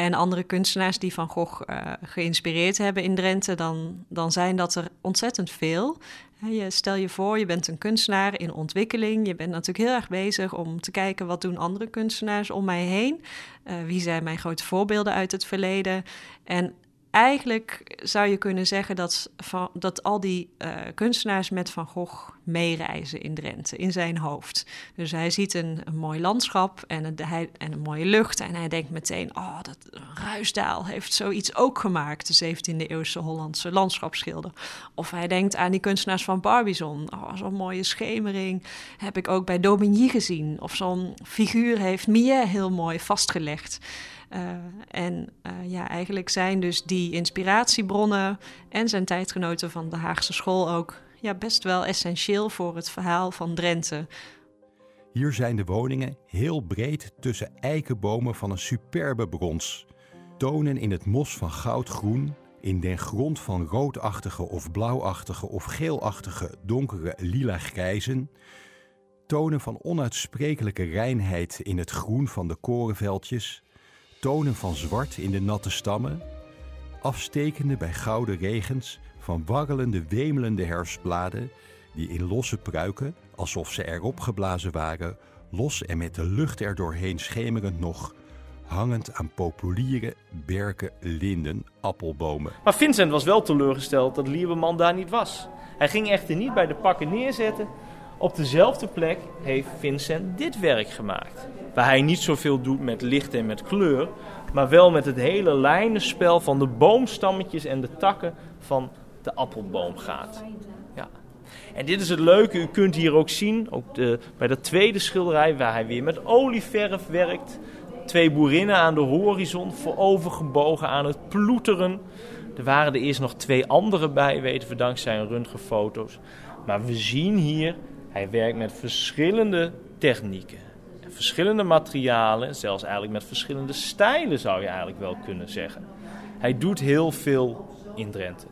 en andere kunstenaars die Van Gogh uh, geïnspireerd hebben in Drenthe, dan, dan zijn dat er ontzettend veel. Je, stel je voor, je bent een kunstenaar in ontwikkeling. Je bent natuurlijk heel erg bezig om te kijken wat doen andere kunstenaars om mij heen. Uh, wie zijn mijn grote voorbeelden uit het verleden? En eigenlijk zou je kunnen zeggen dat, dat al die uh, kunstenaars met Van Gogh meereizen in Drenthe, in zijn hoofd. Dus hij ziet een, mooi landschap en een, hij, en een mooie lucht en hij denkt meteen, oh, dat Ruisdaal heeft zoiets ook gemaakt, de 17e-eeuwse Hollandse landschapsschilder. Of hij denkt aan die kunstenaars van Barbizon, oh, zo'n mooie schemering heb ik ook bij Daubigny gezien. Of zo'n figuur heeft Millet heel mooi vastgelegd. Uh, en uh, ja, eigenlijk zijn dus die inspiratiebronnen en zijn tijdgenoten van de Haagse school ook ja, best wel essentieel voor het verhaal van Drenthe. Hier zijn de woningen heel breed tussen eikenbomen van een superbe brons. Tonen in het mos van goudgroen, in den grond van roodachtige of blauwachtige of geelachtige donkere lila grijzen. Tonen van onuitsprekelijke reinheid in het groen van de korenveldjes tonen van zwart in de natte stammen, afstekende bij gouden regens van warrelende, wemelende herfstbladen, die in losse pruiken, alsof ze erop geblazen waren, los en met de lucht er doorheen schemerend nog, hangend aan populieren, berken, linden, appelbomen. Maar Vincent was wel teleurgesteld dat Lieberman daar niet was. Hij ging echter niet bij de pakken neerzetten. Op dezelfde plek heeft Vincent dit werk gemaakt waar hij niet zoveel doet met licht en met kleur, maar wel met het hele lijnenspel van de boomstammetjes en de takken van de appelboom gaat. Ja. En dit is het leuke, u kunt hier ook zien, ook de, bij dat tweede schilderij waar hij weer met olieverf werkt. Twee boerinnen aan de horizon, voorovergebogen aan het ploeteren. Er waren er eerst nog twee andere bij, weten we dankzij een röntgenfoto's. Maar we zien hier, hij werkt met verschillende technieken verschillende materialen, zelfs eigenlijk met verschillende stijlen zou je eigenlijk wel kunnen zeggen. Hij doet heel veel in Drenthe.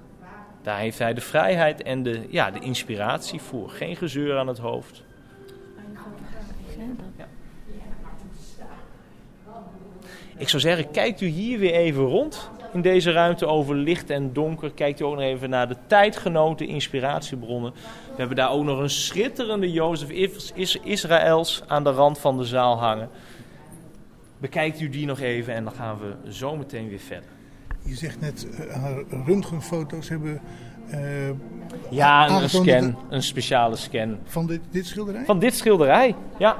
Daar heeft hij de vrijheid en de, ja, de inspiratie voor. Geen gezeur aan het hoofd. Ik zou zeggen, kijkt u hier weer even rond in deze ruimte over licht en donker. Kijkt u ook nog even naar de tijdgenoten inspiratiebronnen. We hebben daar ook nog een schitterende Jozef Israëls aan de rand van de zaal hangen. Bekijkt u die nog even en dan gaan we zo meteen weer verder. Je zegt net, uh, röntgenfoto's hebben... Uh, ja, een scan, een speciale scan. Van dit, dit schilderij? Van dit schilderij, ja.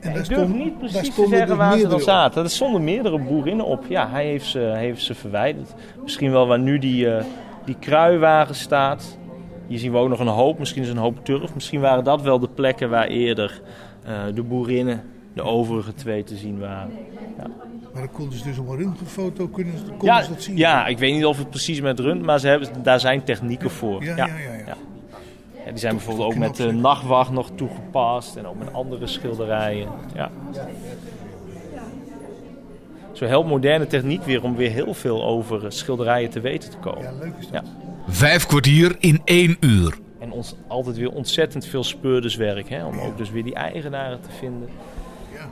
En ik durf niet precies te zeggen waar ze dan zaten. Er stonden meerdere boerinnen op. Ja, hij heeft ze, heeft ze verwijderd. Misschien wel waar nu die, uh, die kruiwagen staat. Hier zien we ook nog een hoop. Misschien is een hoop turf. Misschien waren dat wel de plekken waar eerder uh, de boerinnen, de overige twee, te zien waren. Ja. Maar dan konden ze dus op een röntgenfoto kunnen, konden ja, ze dat zien? Ja, ik weet niet of het precies met röntgen, maar ze hebben, daar zijn technieken voor. ja, ja. ja, ja. Ja, die zijn bijvoorbeeld ook met de nachtwacht nog toegepast en ook met andere schilderijen. Ja. Zo helpt moderne techniek weer om weer heel veel over schilderijen te weten te komen. Ja, leuk is dat. Vijf kwartier in één uur. En ons altijd weer ontzettend veel speurderswerk. Hè, om ook dus weer die eigenaren te vinden.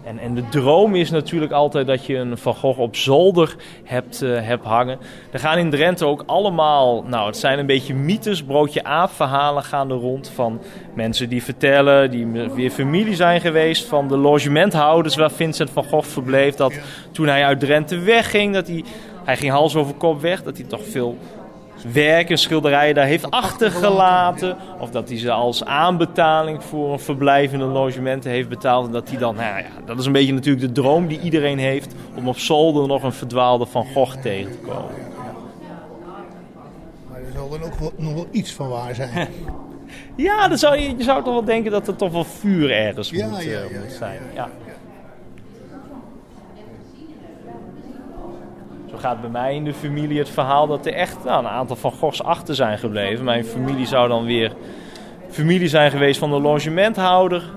En, en de droom is natuurlijk altijd dat je een Van Gogh op zolder hebt, uh, hebt hangen. Er gaan in Drenthe ook allemaal, nou het zijn een beetje mythes, broodje aap verhalen gaan er rond van mensen die vertellen, die weer familie zijn geweest van de logementhouders waar Vincent van Gogh verbleef. Dat toen hij uit Drenthe wegging, dat hij, hij ging hals over kop weg, dat hij toch veel werken, schilderijen daar heeft achtergelaten. Of dat hij ze als aanbetaling voor een verblijvende logement heeft betaald. En dat hij dan, nou ja, dat is een beetje natuurlijk de droom die iedereen heeft om op zolder nog een verdwaalde Van Gogh tegen te komen. Maar er zal dan ook wel, nog wel iets van waar zijn. ja, dan zou je, je zou toch wel denken dat er toch wel vuur ergens moet, ja, ja, moet zijn. Ja. Gaat bij mij in de familie het verhaal dat er echt nou, een aantal van Goghs achter zijn gebleven. Mijn familie zou dan weer familie zijn geweest van de logementhouder.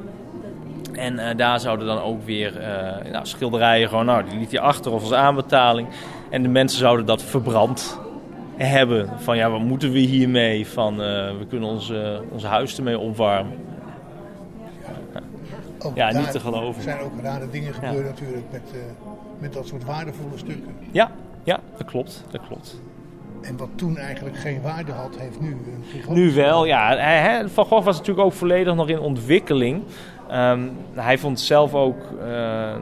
En uh, daar zouden dan ook weer uh, nou, schilderijen gewoon, nou, die liet hij achter of als aanbetaling. En de mensen zouden dat verbrand hebben. Van ja, wat moeten we hiermee? Van uh, we kunnen ons, ons huis ermee opwarmen. Ja, daar niet te geloven. Er zijn ook rare dingen gebeurd natuurlijk met, met dat soort waardevolle stukken. Ja, ja, dat klopt. Dat klopt. En wat toen eigenlijk geen waarde had, heeft nu een gigantische Nu wel, ja. Van Gogh was natuurlijk ook volledig nog in ontwikkeling. Um, hij vond zelf ook uh,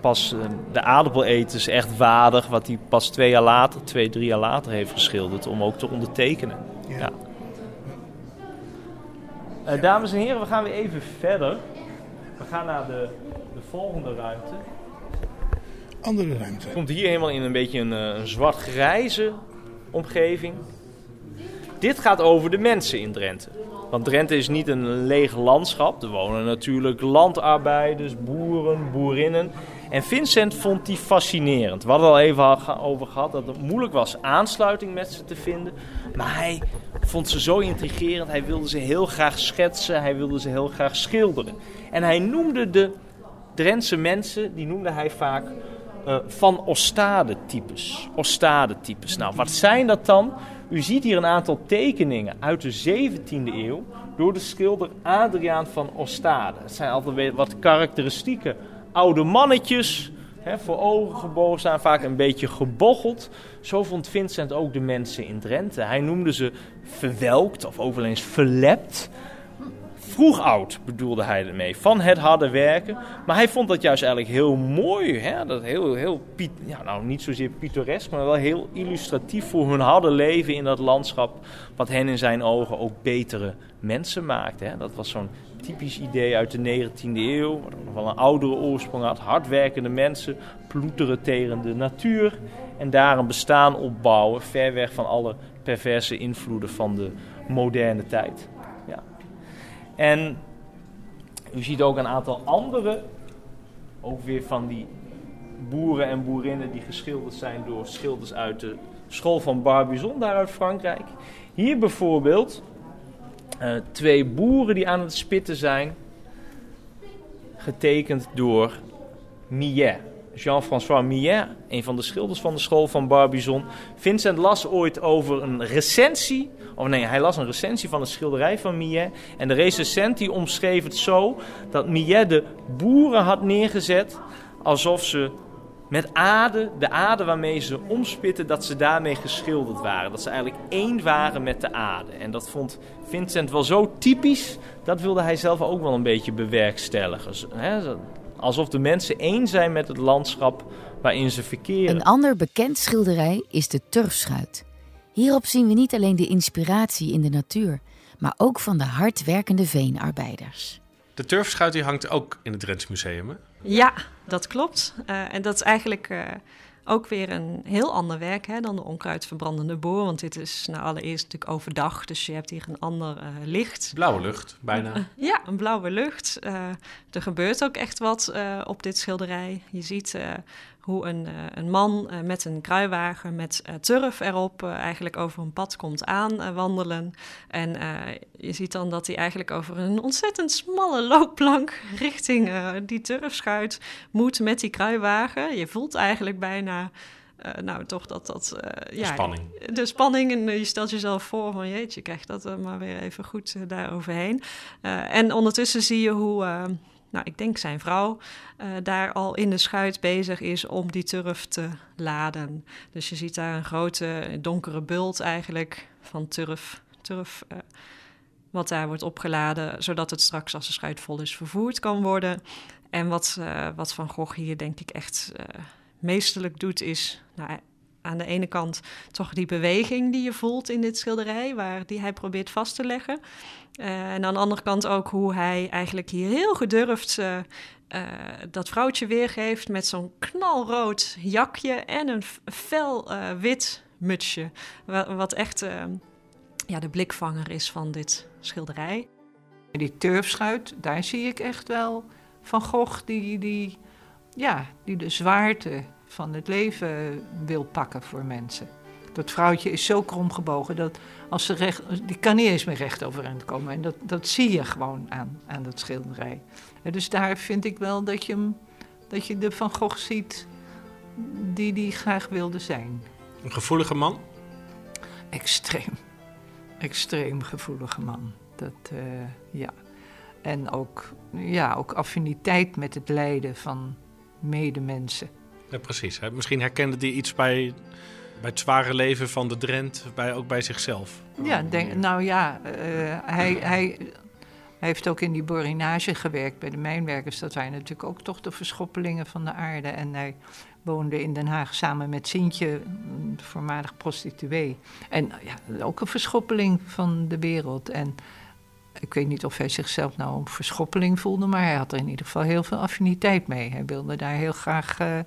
pas uh, de aardappeleters echt waardig, wat hij pas twee jaar later, twee, drie jaar later heeft geschilderd, om ook te ondertekenen. Ja. ja. Uh, dames en heren, we gaan weer even verder. We gaan naar de, de volgende ruimte. Andere ruimte. Komt hier helemaal in een beetje een, een zwart-grijze omgeving. Dit gaat over de mensen in Drenthe. Want Drenthe is niet een leeg landschap. Er wonen natuurlijk landarbeiders, boeren, boerinnen. En Vincent vond die fascinerend. We hadden al even over gehad dat het moeilijk was aansluiting met ze te vinden. Maar hij vond ze zo intrigerend. Hij wilde ze heel graag schetsen. Hij wilde ze heel graag schilderen. En hij noemde de Drentse mensen, die noemde hij vaak uh, van Ostade-types. Ostade-types. Nou, wat zijn dat dan? U ziet hier een aantal tekeningen uit de 17e eeuw door de schilder Adriaan van Ostade. Het zijn altijd wat karakteristieke oude mannetjes, voor ogen gebogen staan, vaak een beetje gebocheld. Zo vond Vincent ook de mensen in Drenthe. Hij noemde ze verwelkt of overleens verlept vroeg oud bedoelde hij ermee, van het harde werken. Maar hij vond dat juist eigenlijk heel mooi. Hè? Dat heel, heel, ja, nou niet zozeer pittoresk, maar wel heel illustratief voor hun harde leven in dat landschap. Wat hen in zijn ogen ook betere mensen maakte. Hè? Dat was zo'n typisch idee uit de 19e eeuw, wat nog wel een oudere oorsprong had. Hardwerkende mensen, ploeteren de natuur en daar een bestaan opbouwen, ver weg van alle perverse invloeden van de moderne tijd. En u ziet ook een aantal andere, ook weer van die boeren en boerinnen die geschilderd zijn door schilders uit de school van Barbizon daar uit Frankrijk. Hier bijvoorbeeld uh, twee boeren die aan het spitten zijn, getekend door Millet. Jean-François Millet, een van de schilders van de school van Barbizon. Vincent las ooit over een recensie of nee, hij las een recensie van een schilderij van Millet. En de recensent die omschreef het zo dat Millet de boeren had neergezet alsof ze met aarde, de aarde waarmee ze omspitten, dat ze daarmee geschilderd waren. Dat ze eigenlijk één waren met de aarde. En dat vond Vincent wel zo typisch, dat wilde hij zelf ook wel een beetje bewerkstelligen. Alsof de mensen één zijn met het landschap waarin ze verkeren. Een ander bekend schilderij is de turfschuit. Hierop zien we niet alleen de inspiratie in de natuur, maar ook van de hardwerkende veenarbeiders. De turfschuit die hangt ook in het Drents Museum, hè? Ja, dat klopt. Uh, en dat is eigenlijk uh, ook weer een heel ander werk hè, dan de onkruidverbrandende boor. Want dit is nou allereerst natuurlijk overdag, dus je hebt hier een ander uh, licht. Blauwe lucht, bijna. ja, een blauwe lucht. er gebeurt ook echt wat op dit schilderij. Je ziet hoe een, uh, een man uh, met een kruiwagen met uh, turf erop eigenlijk over een pad komt aanwandelen. en je ziet dan dat hij eigenlijk over een ontzettend smalle loopplank richting die turfschuit moet met die kruiwagen. Je voelt eigenlijk bijna... nou, toch dat dat... de spanning. De spanning en je stelt jezelf voor van... jeetje, je krijgt dat maar weer even goed daar overheen. en ondertussen zie je hoe nou, ik denk zijn vrouw, uh, daar al in de schuit bezig is om die turf te laden. Dus je ziet daar een grote donkere bult eigenlijk van turf, turf uh, wat daar wordt opgeladen, zodat het straks als de schuit vol is vervoerd kan worden. En wat, uh, wat Van Gogh hier denk ik echt meesterlijk doet, is nou, aan de ene kant toch die beweging die je voelt in dit schilderij, waar die hij probeert vast te leggen. Uh, en aan de andere kant ook hoe hij eigenlijk hier heel gedurfd uh, uh, dat vrouwtje weergeeft met zo'n knalrood jakje en een fel wit mutsje. Wat echt ja, de blikvanger is van dit schilderij. Die turfschuit, daar zie ik echt wel Van Gogh die, die, ja, die de zwaarte van het leven wil pakken voor mensen. Dat vrouwtje is zo kromgebogen dat als ze recht, die kan niet eens meer recht overeind komen. En dat, dat zie je gewoon aan, aan dat schilderij. dus daar vind ik wel dat je, hem, dat je de Van Gogh ziet die die graag wilde zijn. Een gevoelige man? Extreem. Extreem gevoelige man. Dat, uh, ja. En ook, ja, ook affiniteit met het lijden van medemensen. Ja, precies. Misschien herkende hij iets bij, bij het zware leven van de Drent, bij, ook bij zichzelf. Ja, denk, nou ja, uh, hij, hij, Hij heeft ook in die borinage gewerkt bij de mijnwerkers. Dat waren natuurlijk ook toch de verschoppelingen van de aarde. En hij woonde in Den Haag samen met Sintje, een voormalig prostituee. En ja, ook een verschoppeling van de wereld. En ik weet niet of hij zichzelf nou een verschoppeling voelde, maar hij had er in ieder geval heel veel affiniteit mee. Hij wilde daar heel graag. Uh,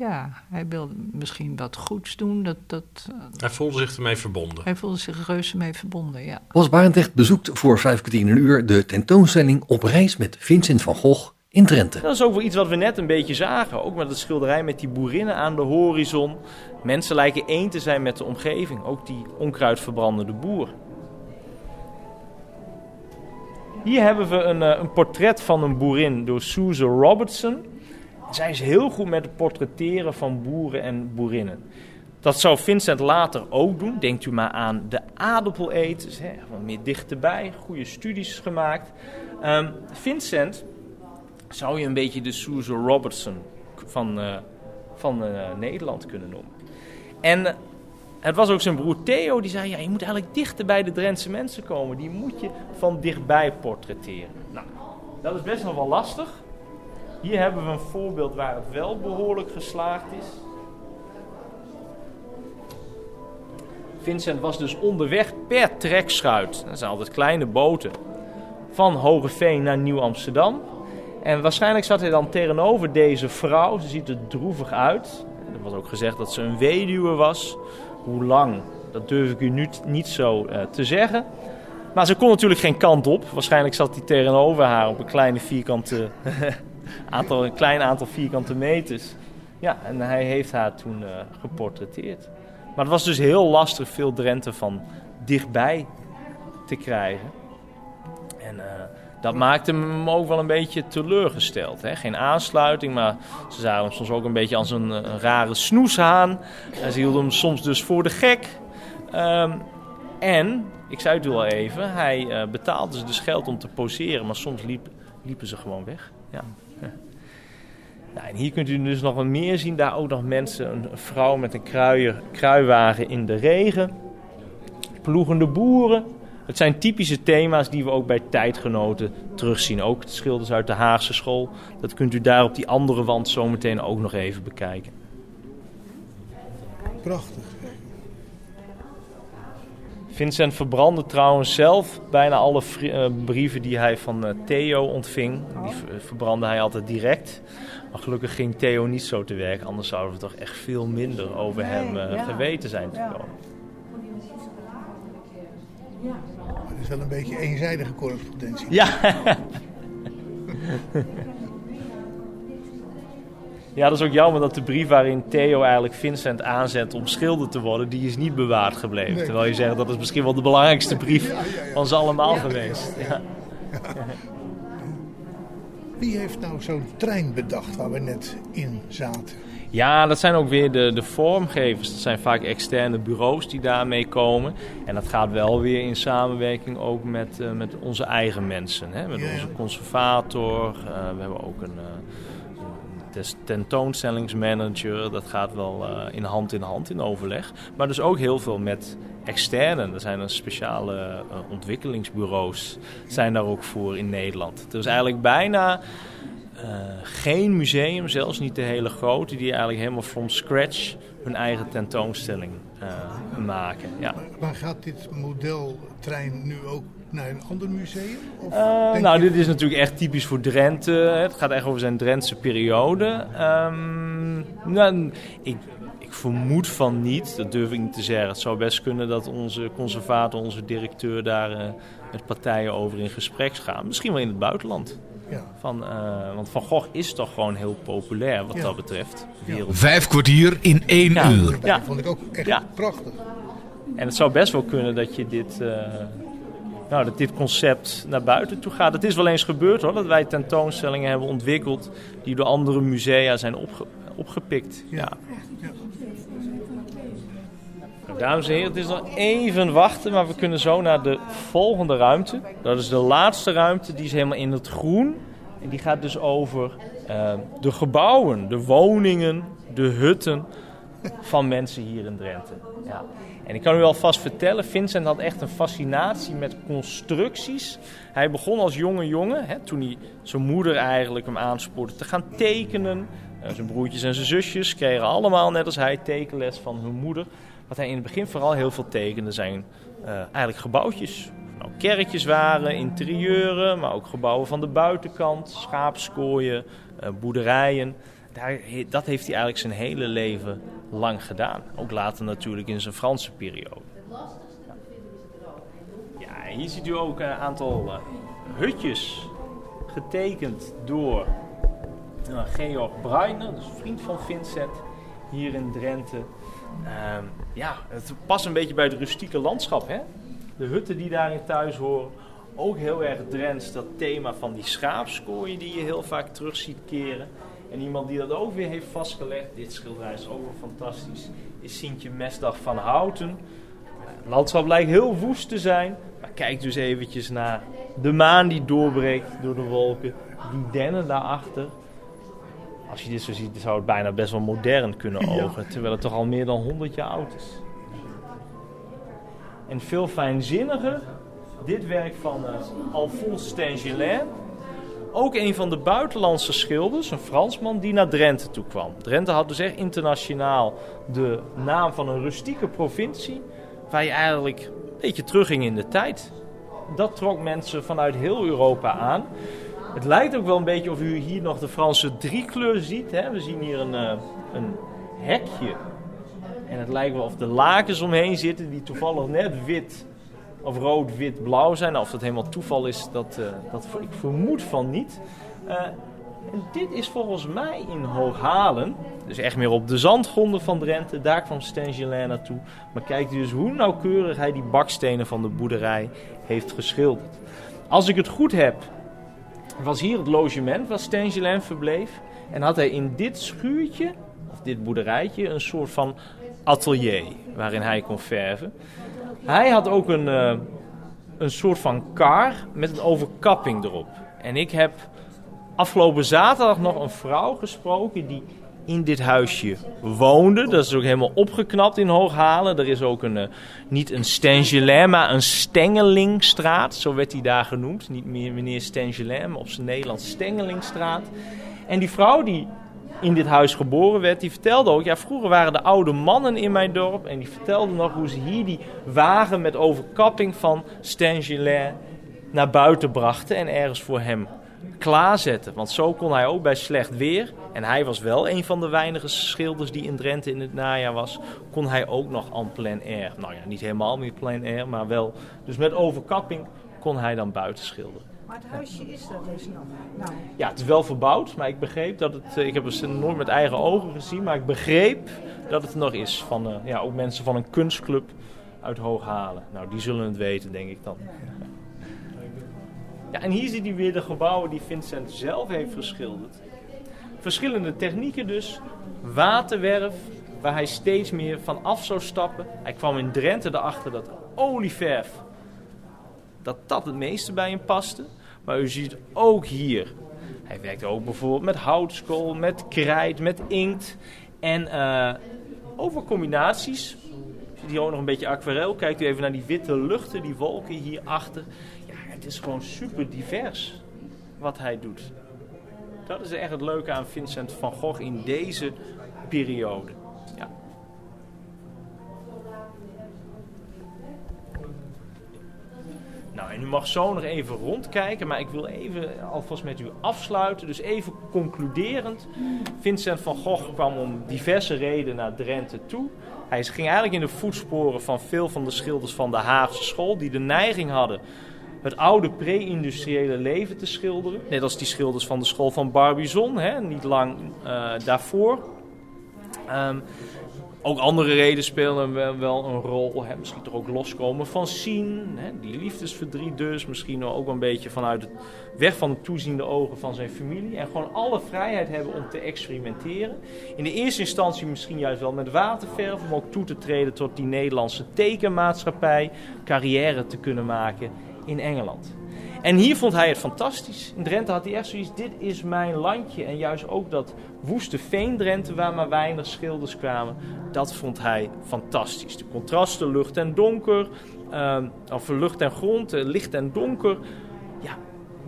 ja, hij wilde misschien wat goeds doen. Dat, dat, uh, hij voelde zich ermee verbonden. Hij voelde zich reuze mee verbonden, ja. Bos Barendrecht bezoekt voor vijf kwartier een uur de tentoonstelling Op reis met Vincent van Gogh in Drenthe. Dat is ook wel iets wat we net een beetje zagen. Ook met het schilderij met die boerinnen aan de horizon. Mensen lijken één te zijn met de omgeving. Ook die onkruidverbrandende boer. Hier hebben we een, eh, een portret van een boerin door Susan Robertson. Zij is heel goed met het portretteren van boeren en boerinnen. Dat zou Vincent later ook doen. Denkt u maar aan de aardappeleters. Hè, wat meer dichterbij. Goede studies gemaakt. Um, Vincent zou je een beetje de Susan Robertson van, uh, van uh, Nederland kunnen noemen. En het was ook zijn broer Theo die zei: ja, je moet eigenlijk dichter bij de Drentse mensen komen. Die moet je van dichtbij portretteren. Nou, dat is best nog wel lastig. Hier hebben we een voorbeeld waar het wel behoorlijk geslaagd is. Vincent was dus onderweg per trekschuit. Dat zijn altijd kleine boten. Van Hogeveen naar Nieuw-Amsterdam. En waarschijnlijk zat hij dan tegenover deze vrouw. Ze ziet er droevig uit. Er was ook gezegd dat ze een weduwe was. Hoe lang, dat durf ik u nu niet zo uh, te zeggen. Maar ze kon natuurlijk geen kant op. Waarschijnlijk zat hij tegenover haar op een, kleine vierkante, een klein aantal vierkante meters. Ja, en hij heeft haar toen uh, geportretteerd. Maar het was dus heel lastig veel Drenthe van dichtbij te krijgen. En uh, dat maakte hem ook wel een beetje teleurgesteld. Hè? Geen aansluiting, maar ze zagen hem soms ook een beetje als een, rare snoeshaan. En ze hielden hem soms dus voor de gek. Um, en, ik zei het al even, hij uh, betaalde ze dus geld om te poseren, maar soms liep, liepen ze gewoon weg. Ja. Nou, en hier kunt u dus nog wat meer zien. Daar ook nog mensen, een vrouw met een kruier, kruiwagen in de regen. Ploegende boeren, het zijn typische thema's die we ook bij tijdgenoten terugzien. Ook de schilders uit de Haagse school. Dat kunt u daar op die andere wand zometeen ook nog even bekijken. Prachtig. Vincent verbrandde trouwens zelf bijna alle brieven die hij van Theo ontving. Die verbrandde hij altijd direct. Maar gelukkig ging Theo niet zo te werk, anders zouden we toch echt veel minder over hem uh, geweten zijn te komen. Ja. Het is wel een beetje eenzijdige correspondentie. Ja. ja, dat is ook jammer dat de brief waarin Theo eigenlijk Vincent aanzet om schilder te worden, die is niet bewaard gebleven. Nee. Terwijl je zegt dat is misschien wel de belangrijkste brief ja, ja, ja, van ze allemaal geweest. Wie heeft nou zo'n trein bedacht waar we net in zaten? Ja, dat zijn ook weer de, de vormgevers. Dat zijn vaak externe bureaus die daarmee komen. En dat gaat wel weer in samenwerking ook met, uh, met onze eigen mensen. Hè? Met yeah. onze conservator. Uh, we hebben ook een, uh, een tentoonstellingsmanager. Dat gaat wel in hand in hand in overleg. Maar dus ook heel veel met externen. Er zijn er speciale ontwikkelingsbureaus zijn daar ook voor in Nederland. Dus eigenlijk bijna... Uh, geen museum, zelfs niet de hele grote, die eigenlijk helemaal from scratch hun eigen tentoonstelling uh, maken. Ja. Maar, maar, gaat dit modeltrein nu ook naar een ander museum? Of uh, nou, dit is natuurlijk echt typisch voor Drenthe. Het gaat echt over zijn Drentse periode. Um, nou, ik, ik vermoed van niet, dat durf ik niet te zeggen. Het zou best kunnen dat onze conservator, onze directeur daar met partijen over in gesprek gaan. Misschien wel in het buitenland. Ja. Van, uh, want Van Gogh is toch gewoon heel populair wat ja. dat betreft. Vijf kwartier in één ja. uur. Ja. Dat vond ik ook echt prachtig. En het zou best wel kunnen dat je dit, uh, nou, dat dit concept naar buiten toe gaat. Het is wel eens gebeurd hoor, dat wij tentoonstellingen hebben ontwikkeld die door andere musea zijn opge opgepikt. Ja. Dames en heren, het is nog even wachten, maar we kunnen zo naar de volgende ruimte. Dat is de laatste ruimte, die is helemaal in het groen. En die gaat dus over uh, de gebouwen, de woningen, de hutten van mensen hier in Drenthe. Ja. En ik kan u alvast vertellen, Vincent had echt een fascinatie met constructies. Hij begon als jonge jongen, hè, toen hij zijn moeder eigenlijk hem aanspoorde te gaan tekenen. Uh, zijn broertjes en zijn zusjes kregen allemaal, net als hij, tekenles van hun moeder. Wat hij in het begin vooral heel veel tekende zijn uh, eigenlijk gebouwtjes. Nou, kerkjes waren, interieuren, maar ook gebouwen van de buitenkant, schaapskooien, uh, boerderijen. Daar, dat heeft hij eigenlijk zijn hele leven lang gedaan. Ook later natuurlijk in zijn Franse periode. Ja, hier ziet u ook een aantal uh, hutjes getekend door Georg Bruiner, dus vriend van Vincent, hier in Drenthe. Uh, ja, het past een beetje bij het rustieke landschap, hè? De hutten die daarin thuis horen. Ook heel erg Drents, dat thema van die schaapskooien die je heel vaak terug ziet keren. En iemand die dat ook weer heeft vastgelegd, dit schilderij is ook wel fantastisch, is Sintje Mesdag van Houten. Het landschap lijkt heel woest te zijn, maar kijk dus eventjes naar de maan die doorbreekt door de wolken, die dennen daarachter. Als je dit zo ziet, zou het bijna best wel modern kunnen ogen, terwijl het toch al meer dan 100 jaar oud is. En veel fijnzinniger, dit werk van uh, Alphonse Stengelin. Ook een van de buitenlandse schilders, een Fransman, die naar Drenthe toe kwam. Drenthe had dus echt internationaal de naam van een rustieke provincie, waar je eigenlijk een beetje terugging in de tijd. Dat trok mensen vanuit heel Europa aan. Het lijkt ook wel een beetje of u hier nog de Franse driekleur ziet. Hè? We zien hier een, uh, een hekje. En het lijkt wel of de lakens omheen zitten die toevallig net wit of rood, wit, blauw zijn. Of dat helemaal toeval is, dat, uh, dat ik vermoed van niet. En dit is volgens mij in Hooghalen, dus echt meer op de zandgronden van Drenthe. Daar kwam Stengelin naartoe. Maar kijkt u dus hoe nauwkeurig hij die bakstenen van de boerderij heeft geschilderd. Als ik het goed heb, was hier het logement waar Stengelin verbleef. En had hij in dit schuurtje, of dit boerderijtje, een soort van atelier waarin hij kon verven. Hij had ook een, uh, een soort van kar met een overkapping erop. En ik heb afgelopen zaterdag nog een vrouw gesproken die in dit huisje woonde. Dat is ook helemaal opgeknapt in Hooghalen. Er is ook een, uh, niet een Stengelin, maar een Stengelingstraat. Zo werd hij daar genoemd. Niet meer meneer Stengelin, maar op zijn Nederlands Stengelingstraat. En die vrouw die in dit huis geboren werd, die vertelde ook, ja, vroeger waren de oude mannen in mijn dorp en die vertelden nog hoe ze hier die wagen met overkapping van Stengelin naar buiten brachten en ergens voor hem klaarzetten. Want zo kon hij ook bij slecht weer, en hij was wel een van de weinige schilders die in Drenthe in het najaar was, kon hij ook nog aan plein air. Nou ja, niet helemaal met plein air, maar wel. Dus met overkapping kon hij dan buiten schilderen. Maar het huisje is dat dus nog? Nou. Ja, het is wel verbouwd, maar ik begreep dat het... Ik heb het nooit met eigen ogen gezien, maar ik begreep dat het er nog is. Van uh, ja, ook mensen van een kunstclub uit Hooghalen. Nou, die zullen het weten, denk ik dan. Ja, en hier ziet hij weer de gebouwen die Vincent zelf heeft geschilderd. Verschillende technieken dus. Waterwerf, waar hij steeds meer van af zou stappen. Hij kwam in Drenthe erachter dat olieverf, dat dat het meeste bij hem paste. Maar u ziet ook hier, hij werkt ook bijvoorbeeld met houtskool, met krijt, met inkt. En uh, over combinaties, ziet hier ook nog een beetje aquarel. Kijkt u even naar die witte luchten, die wolken hierachter. Het is gewoon super divers wat hij doet. Dat is echt het leuke aan Vincent van Gogh in deze periode. Ja. Nou, en u mag zo nog even rondkijken, maar ik wil even alvast met u afsluiten. Dus even concluderend. Vincent van Gogh kwam om diverse redenen naar Drenthe toe. Hij ging eigenlijk in de voetsporen van veel van de schilders van de Haagse school, die de neiging hadden het oude pre-industriële leven te schilderen. Net als die schilders van de school van Barbizon, hè, niet lang uh, daarvoor. Um, ook andere redenen spelen wel, wel een rol. Hè. Misschien toch ook loskomen van zien. Hè. Die liefdesverdriet dus. Misschien ook een beetje vanuit het weg van de toeziende ogen van zijn familie. En gewoon alle vrijheid hebben om te experimenteren. In de eerste instantie misschien juist wel met waterverf. Om ook toe te treden tot die Nederlandse tekenmaatschappij. Carrière te kunnen maken in Engeland. En hier vond hij het fantastisch. In Drenthe had hij echt zoiets, dit is mijn landje. En juist ook dat woeste Veendrenthe, waar maar weinig schilders kwamen, dat vond hij fantastisch. De contrasten, lucht en donker, uh, of lucht en grond, eh, licht en donker. Ja,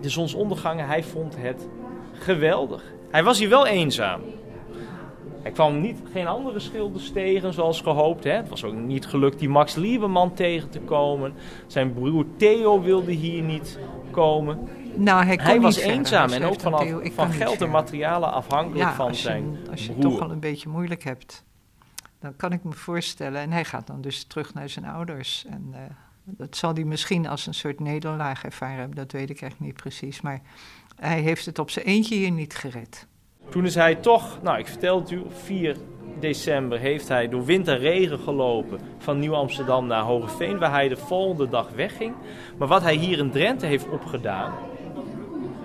de zonsondergangen, hij vond het geweldig. Hij was hier wel eenzaam. Hij kwam niet, geen andere schilders tegen zoals gehoopt. Hè. Het was ook niet gelukt die Max Lieberman tegen te komen. Zijn broer Theo wilde hier niet komen. Nou, hij, kon was eenzaam en Hij ook vanaf, Theo, van geld en materialen afhankelijk Ja, van als je, zijn als je broer. toch al een beetje moeilijk hebt, dan kan ik me voorstellen. En hij gaat dan dus terug naar zijn ouders. En eh, dat zal hij misschien als een soort nederlaag ervaren hebben, dat weet ik echt niet precies. Maar hij heeft het op zijn eentje hier niet gered. Toen is hij toch, nou ik vertel het u, op 4 december heeft hij door wind en regen gelopen van Nieuw-Amsterdam naar Hogeveen, waar hij de volgende dag wegging. Maar wat hij hier in Drenthe heeft opgedaan,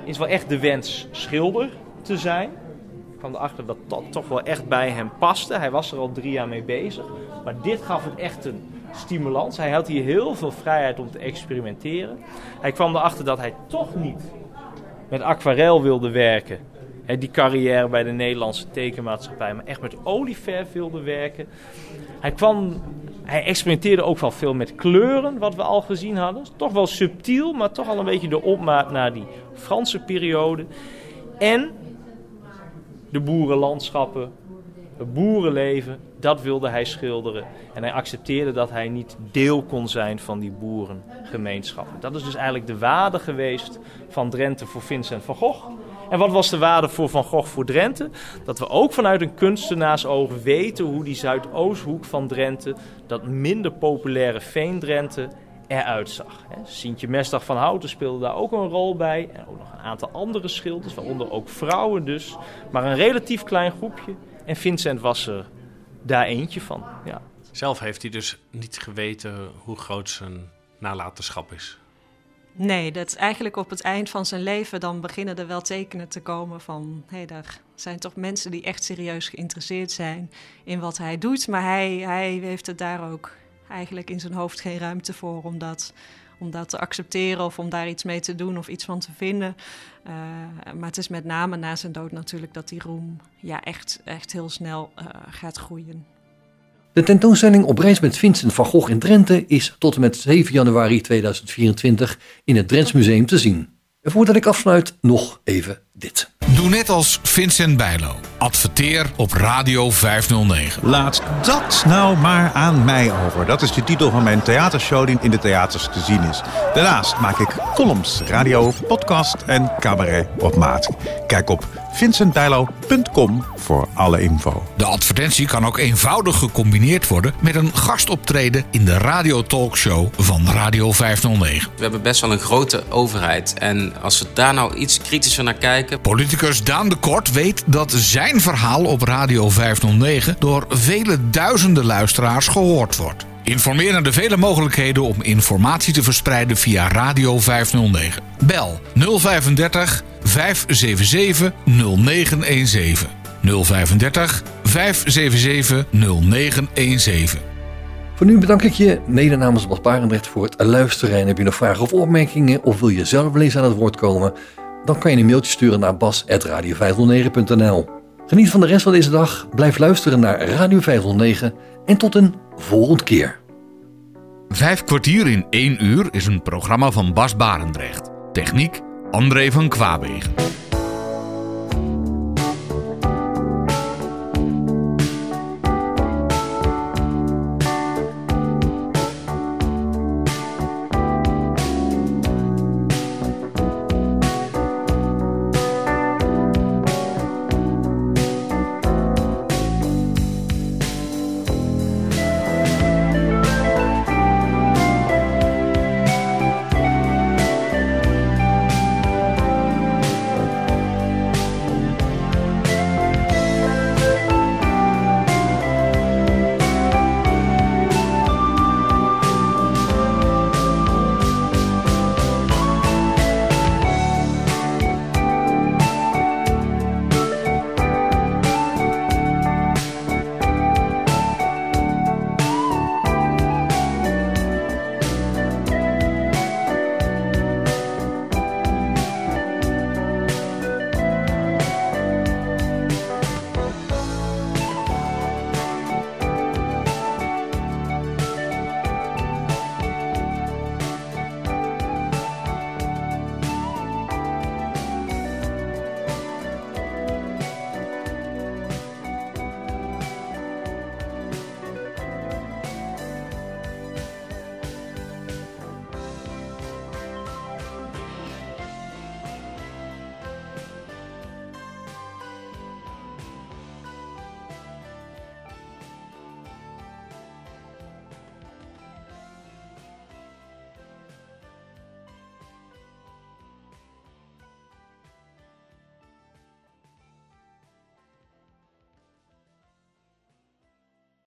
is wel echt de wens schilder te zijn. Ik kwam erachter dat dat toch wel echt bij hem paste. Hij was er al drie jaar mee bezig. Maar dit gaf het echt een stimulans. Hij had hier heel veel vrijheid om te experimenteren. Hij kwam erachter dat hij toch niet met aquarel wilde werken. Die carrière bij de Nederlandse tekenmaatschappij, maar echt met olieverf wilde werken. Hij, kwam, hij experimenteerde ook wel veel met kleuren, wat we al gezien hadden. Toch wel subtiel, maar toch al een beetje de opmaat naar die Franse periode. En de boerenlandschappen, het boerenleven, dat wilde hij schilderen. En hij accepteerde dat hij niet deel kon zijn van die boerengemeenschappen. Dat is dus eigenlijk de waarde geweest van Drenthe voor Vincent van Gogh. En wat was de waarde voor Van Gogh voor Drenthe? Dat we ook vanuit een kunstenaarsoog weten hoe die Zuidoosthoek van Drenthe, dat minder populaire Veendrenthe, eruit zag. Sintje Mesdag van Houten speelde daar ook een rol bij. En ook nog een aantal andere schilders, waaronder ook vrouwen dus. Maar een relatief klein groepje. En Vincent was er daar eentje van. Ja. Zelf heeft hij dus niet geweten hoe groot zijn nalatenschap is. Nee, dat eigenlijk op het eind van zijn leven dan beginnen er wel tekenen te komen van... hé, daar zijn toch mensen die echt serieus geïnteresseerd zijn in wat hij doet. Maar hij, hij heeft het daar ook eigenlijk in zijn hoofd geen ruimte voor om dat, om dat te accepteren... of om daar iets mee te doen of iets van te vinden. Uh, maar het is met name na zijn dood natuurlijk dat die roem ja, echt, echt heel snel uh, gaat groeien. De tentoonstelling op reis met Vincent van Gogh in Drenthe is tot en met 7 januari 2024 in het Drents Museum te zien. En voordat ik afsluit, nog even dit. Doe net als Vincent Bijlo. Adverteer op Radio 509. Laat dat nou maar aan mij over. Dat is de titel van mijn theatershow die in de theaters te zien is. Daarnaast maak ik columns, radio, podcast en cabaret op maat. Kijk op vincentbijlo.com voor alle info. De advertentie kan ook eenvoudig gecombineerd worden met een gastoptreden in de radiotalkshow van Radio 509. We hebben best wel een grote overheid. En als we daar nou iets kritischer naar kijken. Politicus Daan de Kort weet dat zijn verhaal op Radio 509 door vele duizenden luisteraars gehoord wordt. Informeer naar de vele mogelijkheden om informatie te verspreiden via Radio 509. Bel 035 577 0917. 035 577 0917. Voor nu bedank ik je, mede namens Bas Barendrecht, voor het luisteren. En heb je nog vragen of opmerkingen of wil je zelf wel eens aan het woord komen? Dan kan je een mailtje sturen naar bas.radio509.nl. Geniet van de rest van deze dag, blijf luisteren naar Radio 509 en tot een volgende keer. Vijf kwartier in één uur is een programma van Bas Barendrecht. Techniek André van Kwaabegen.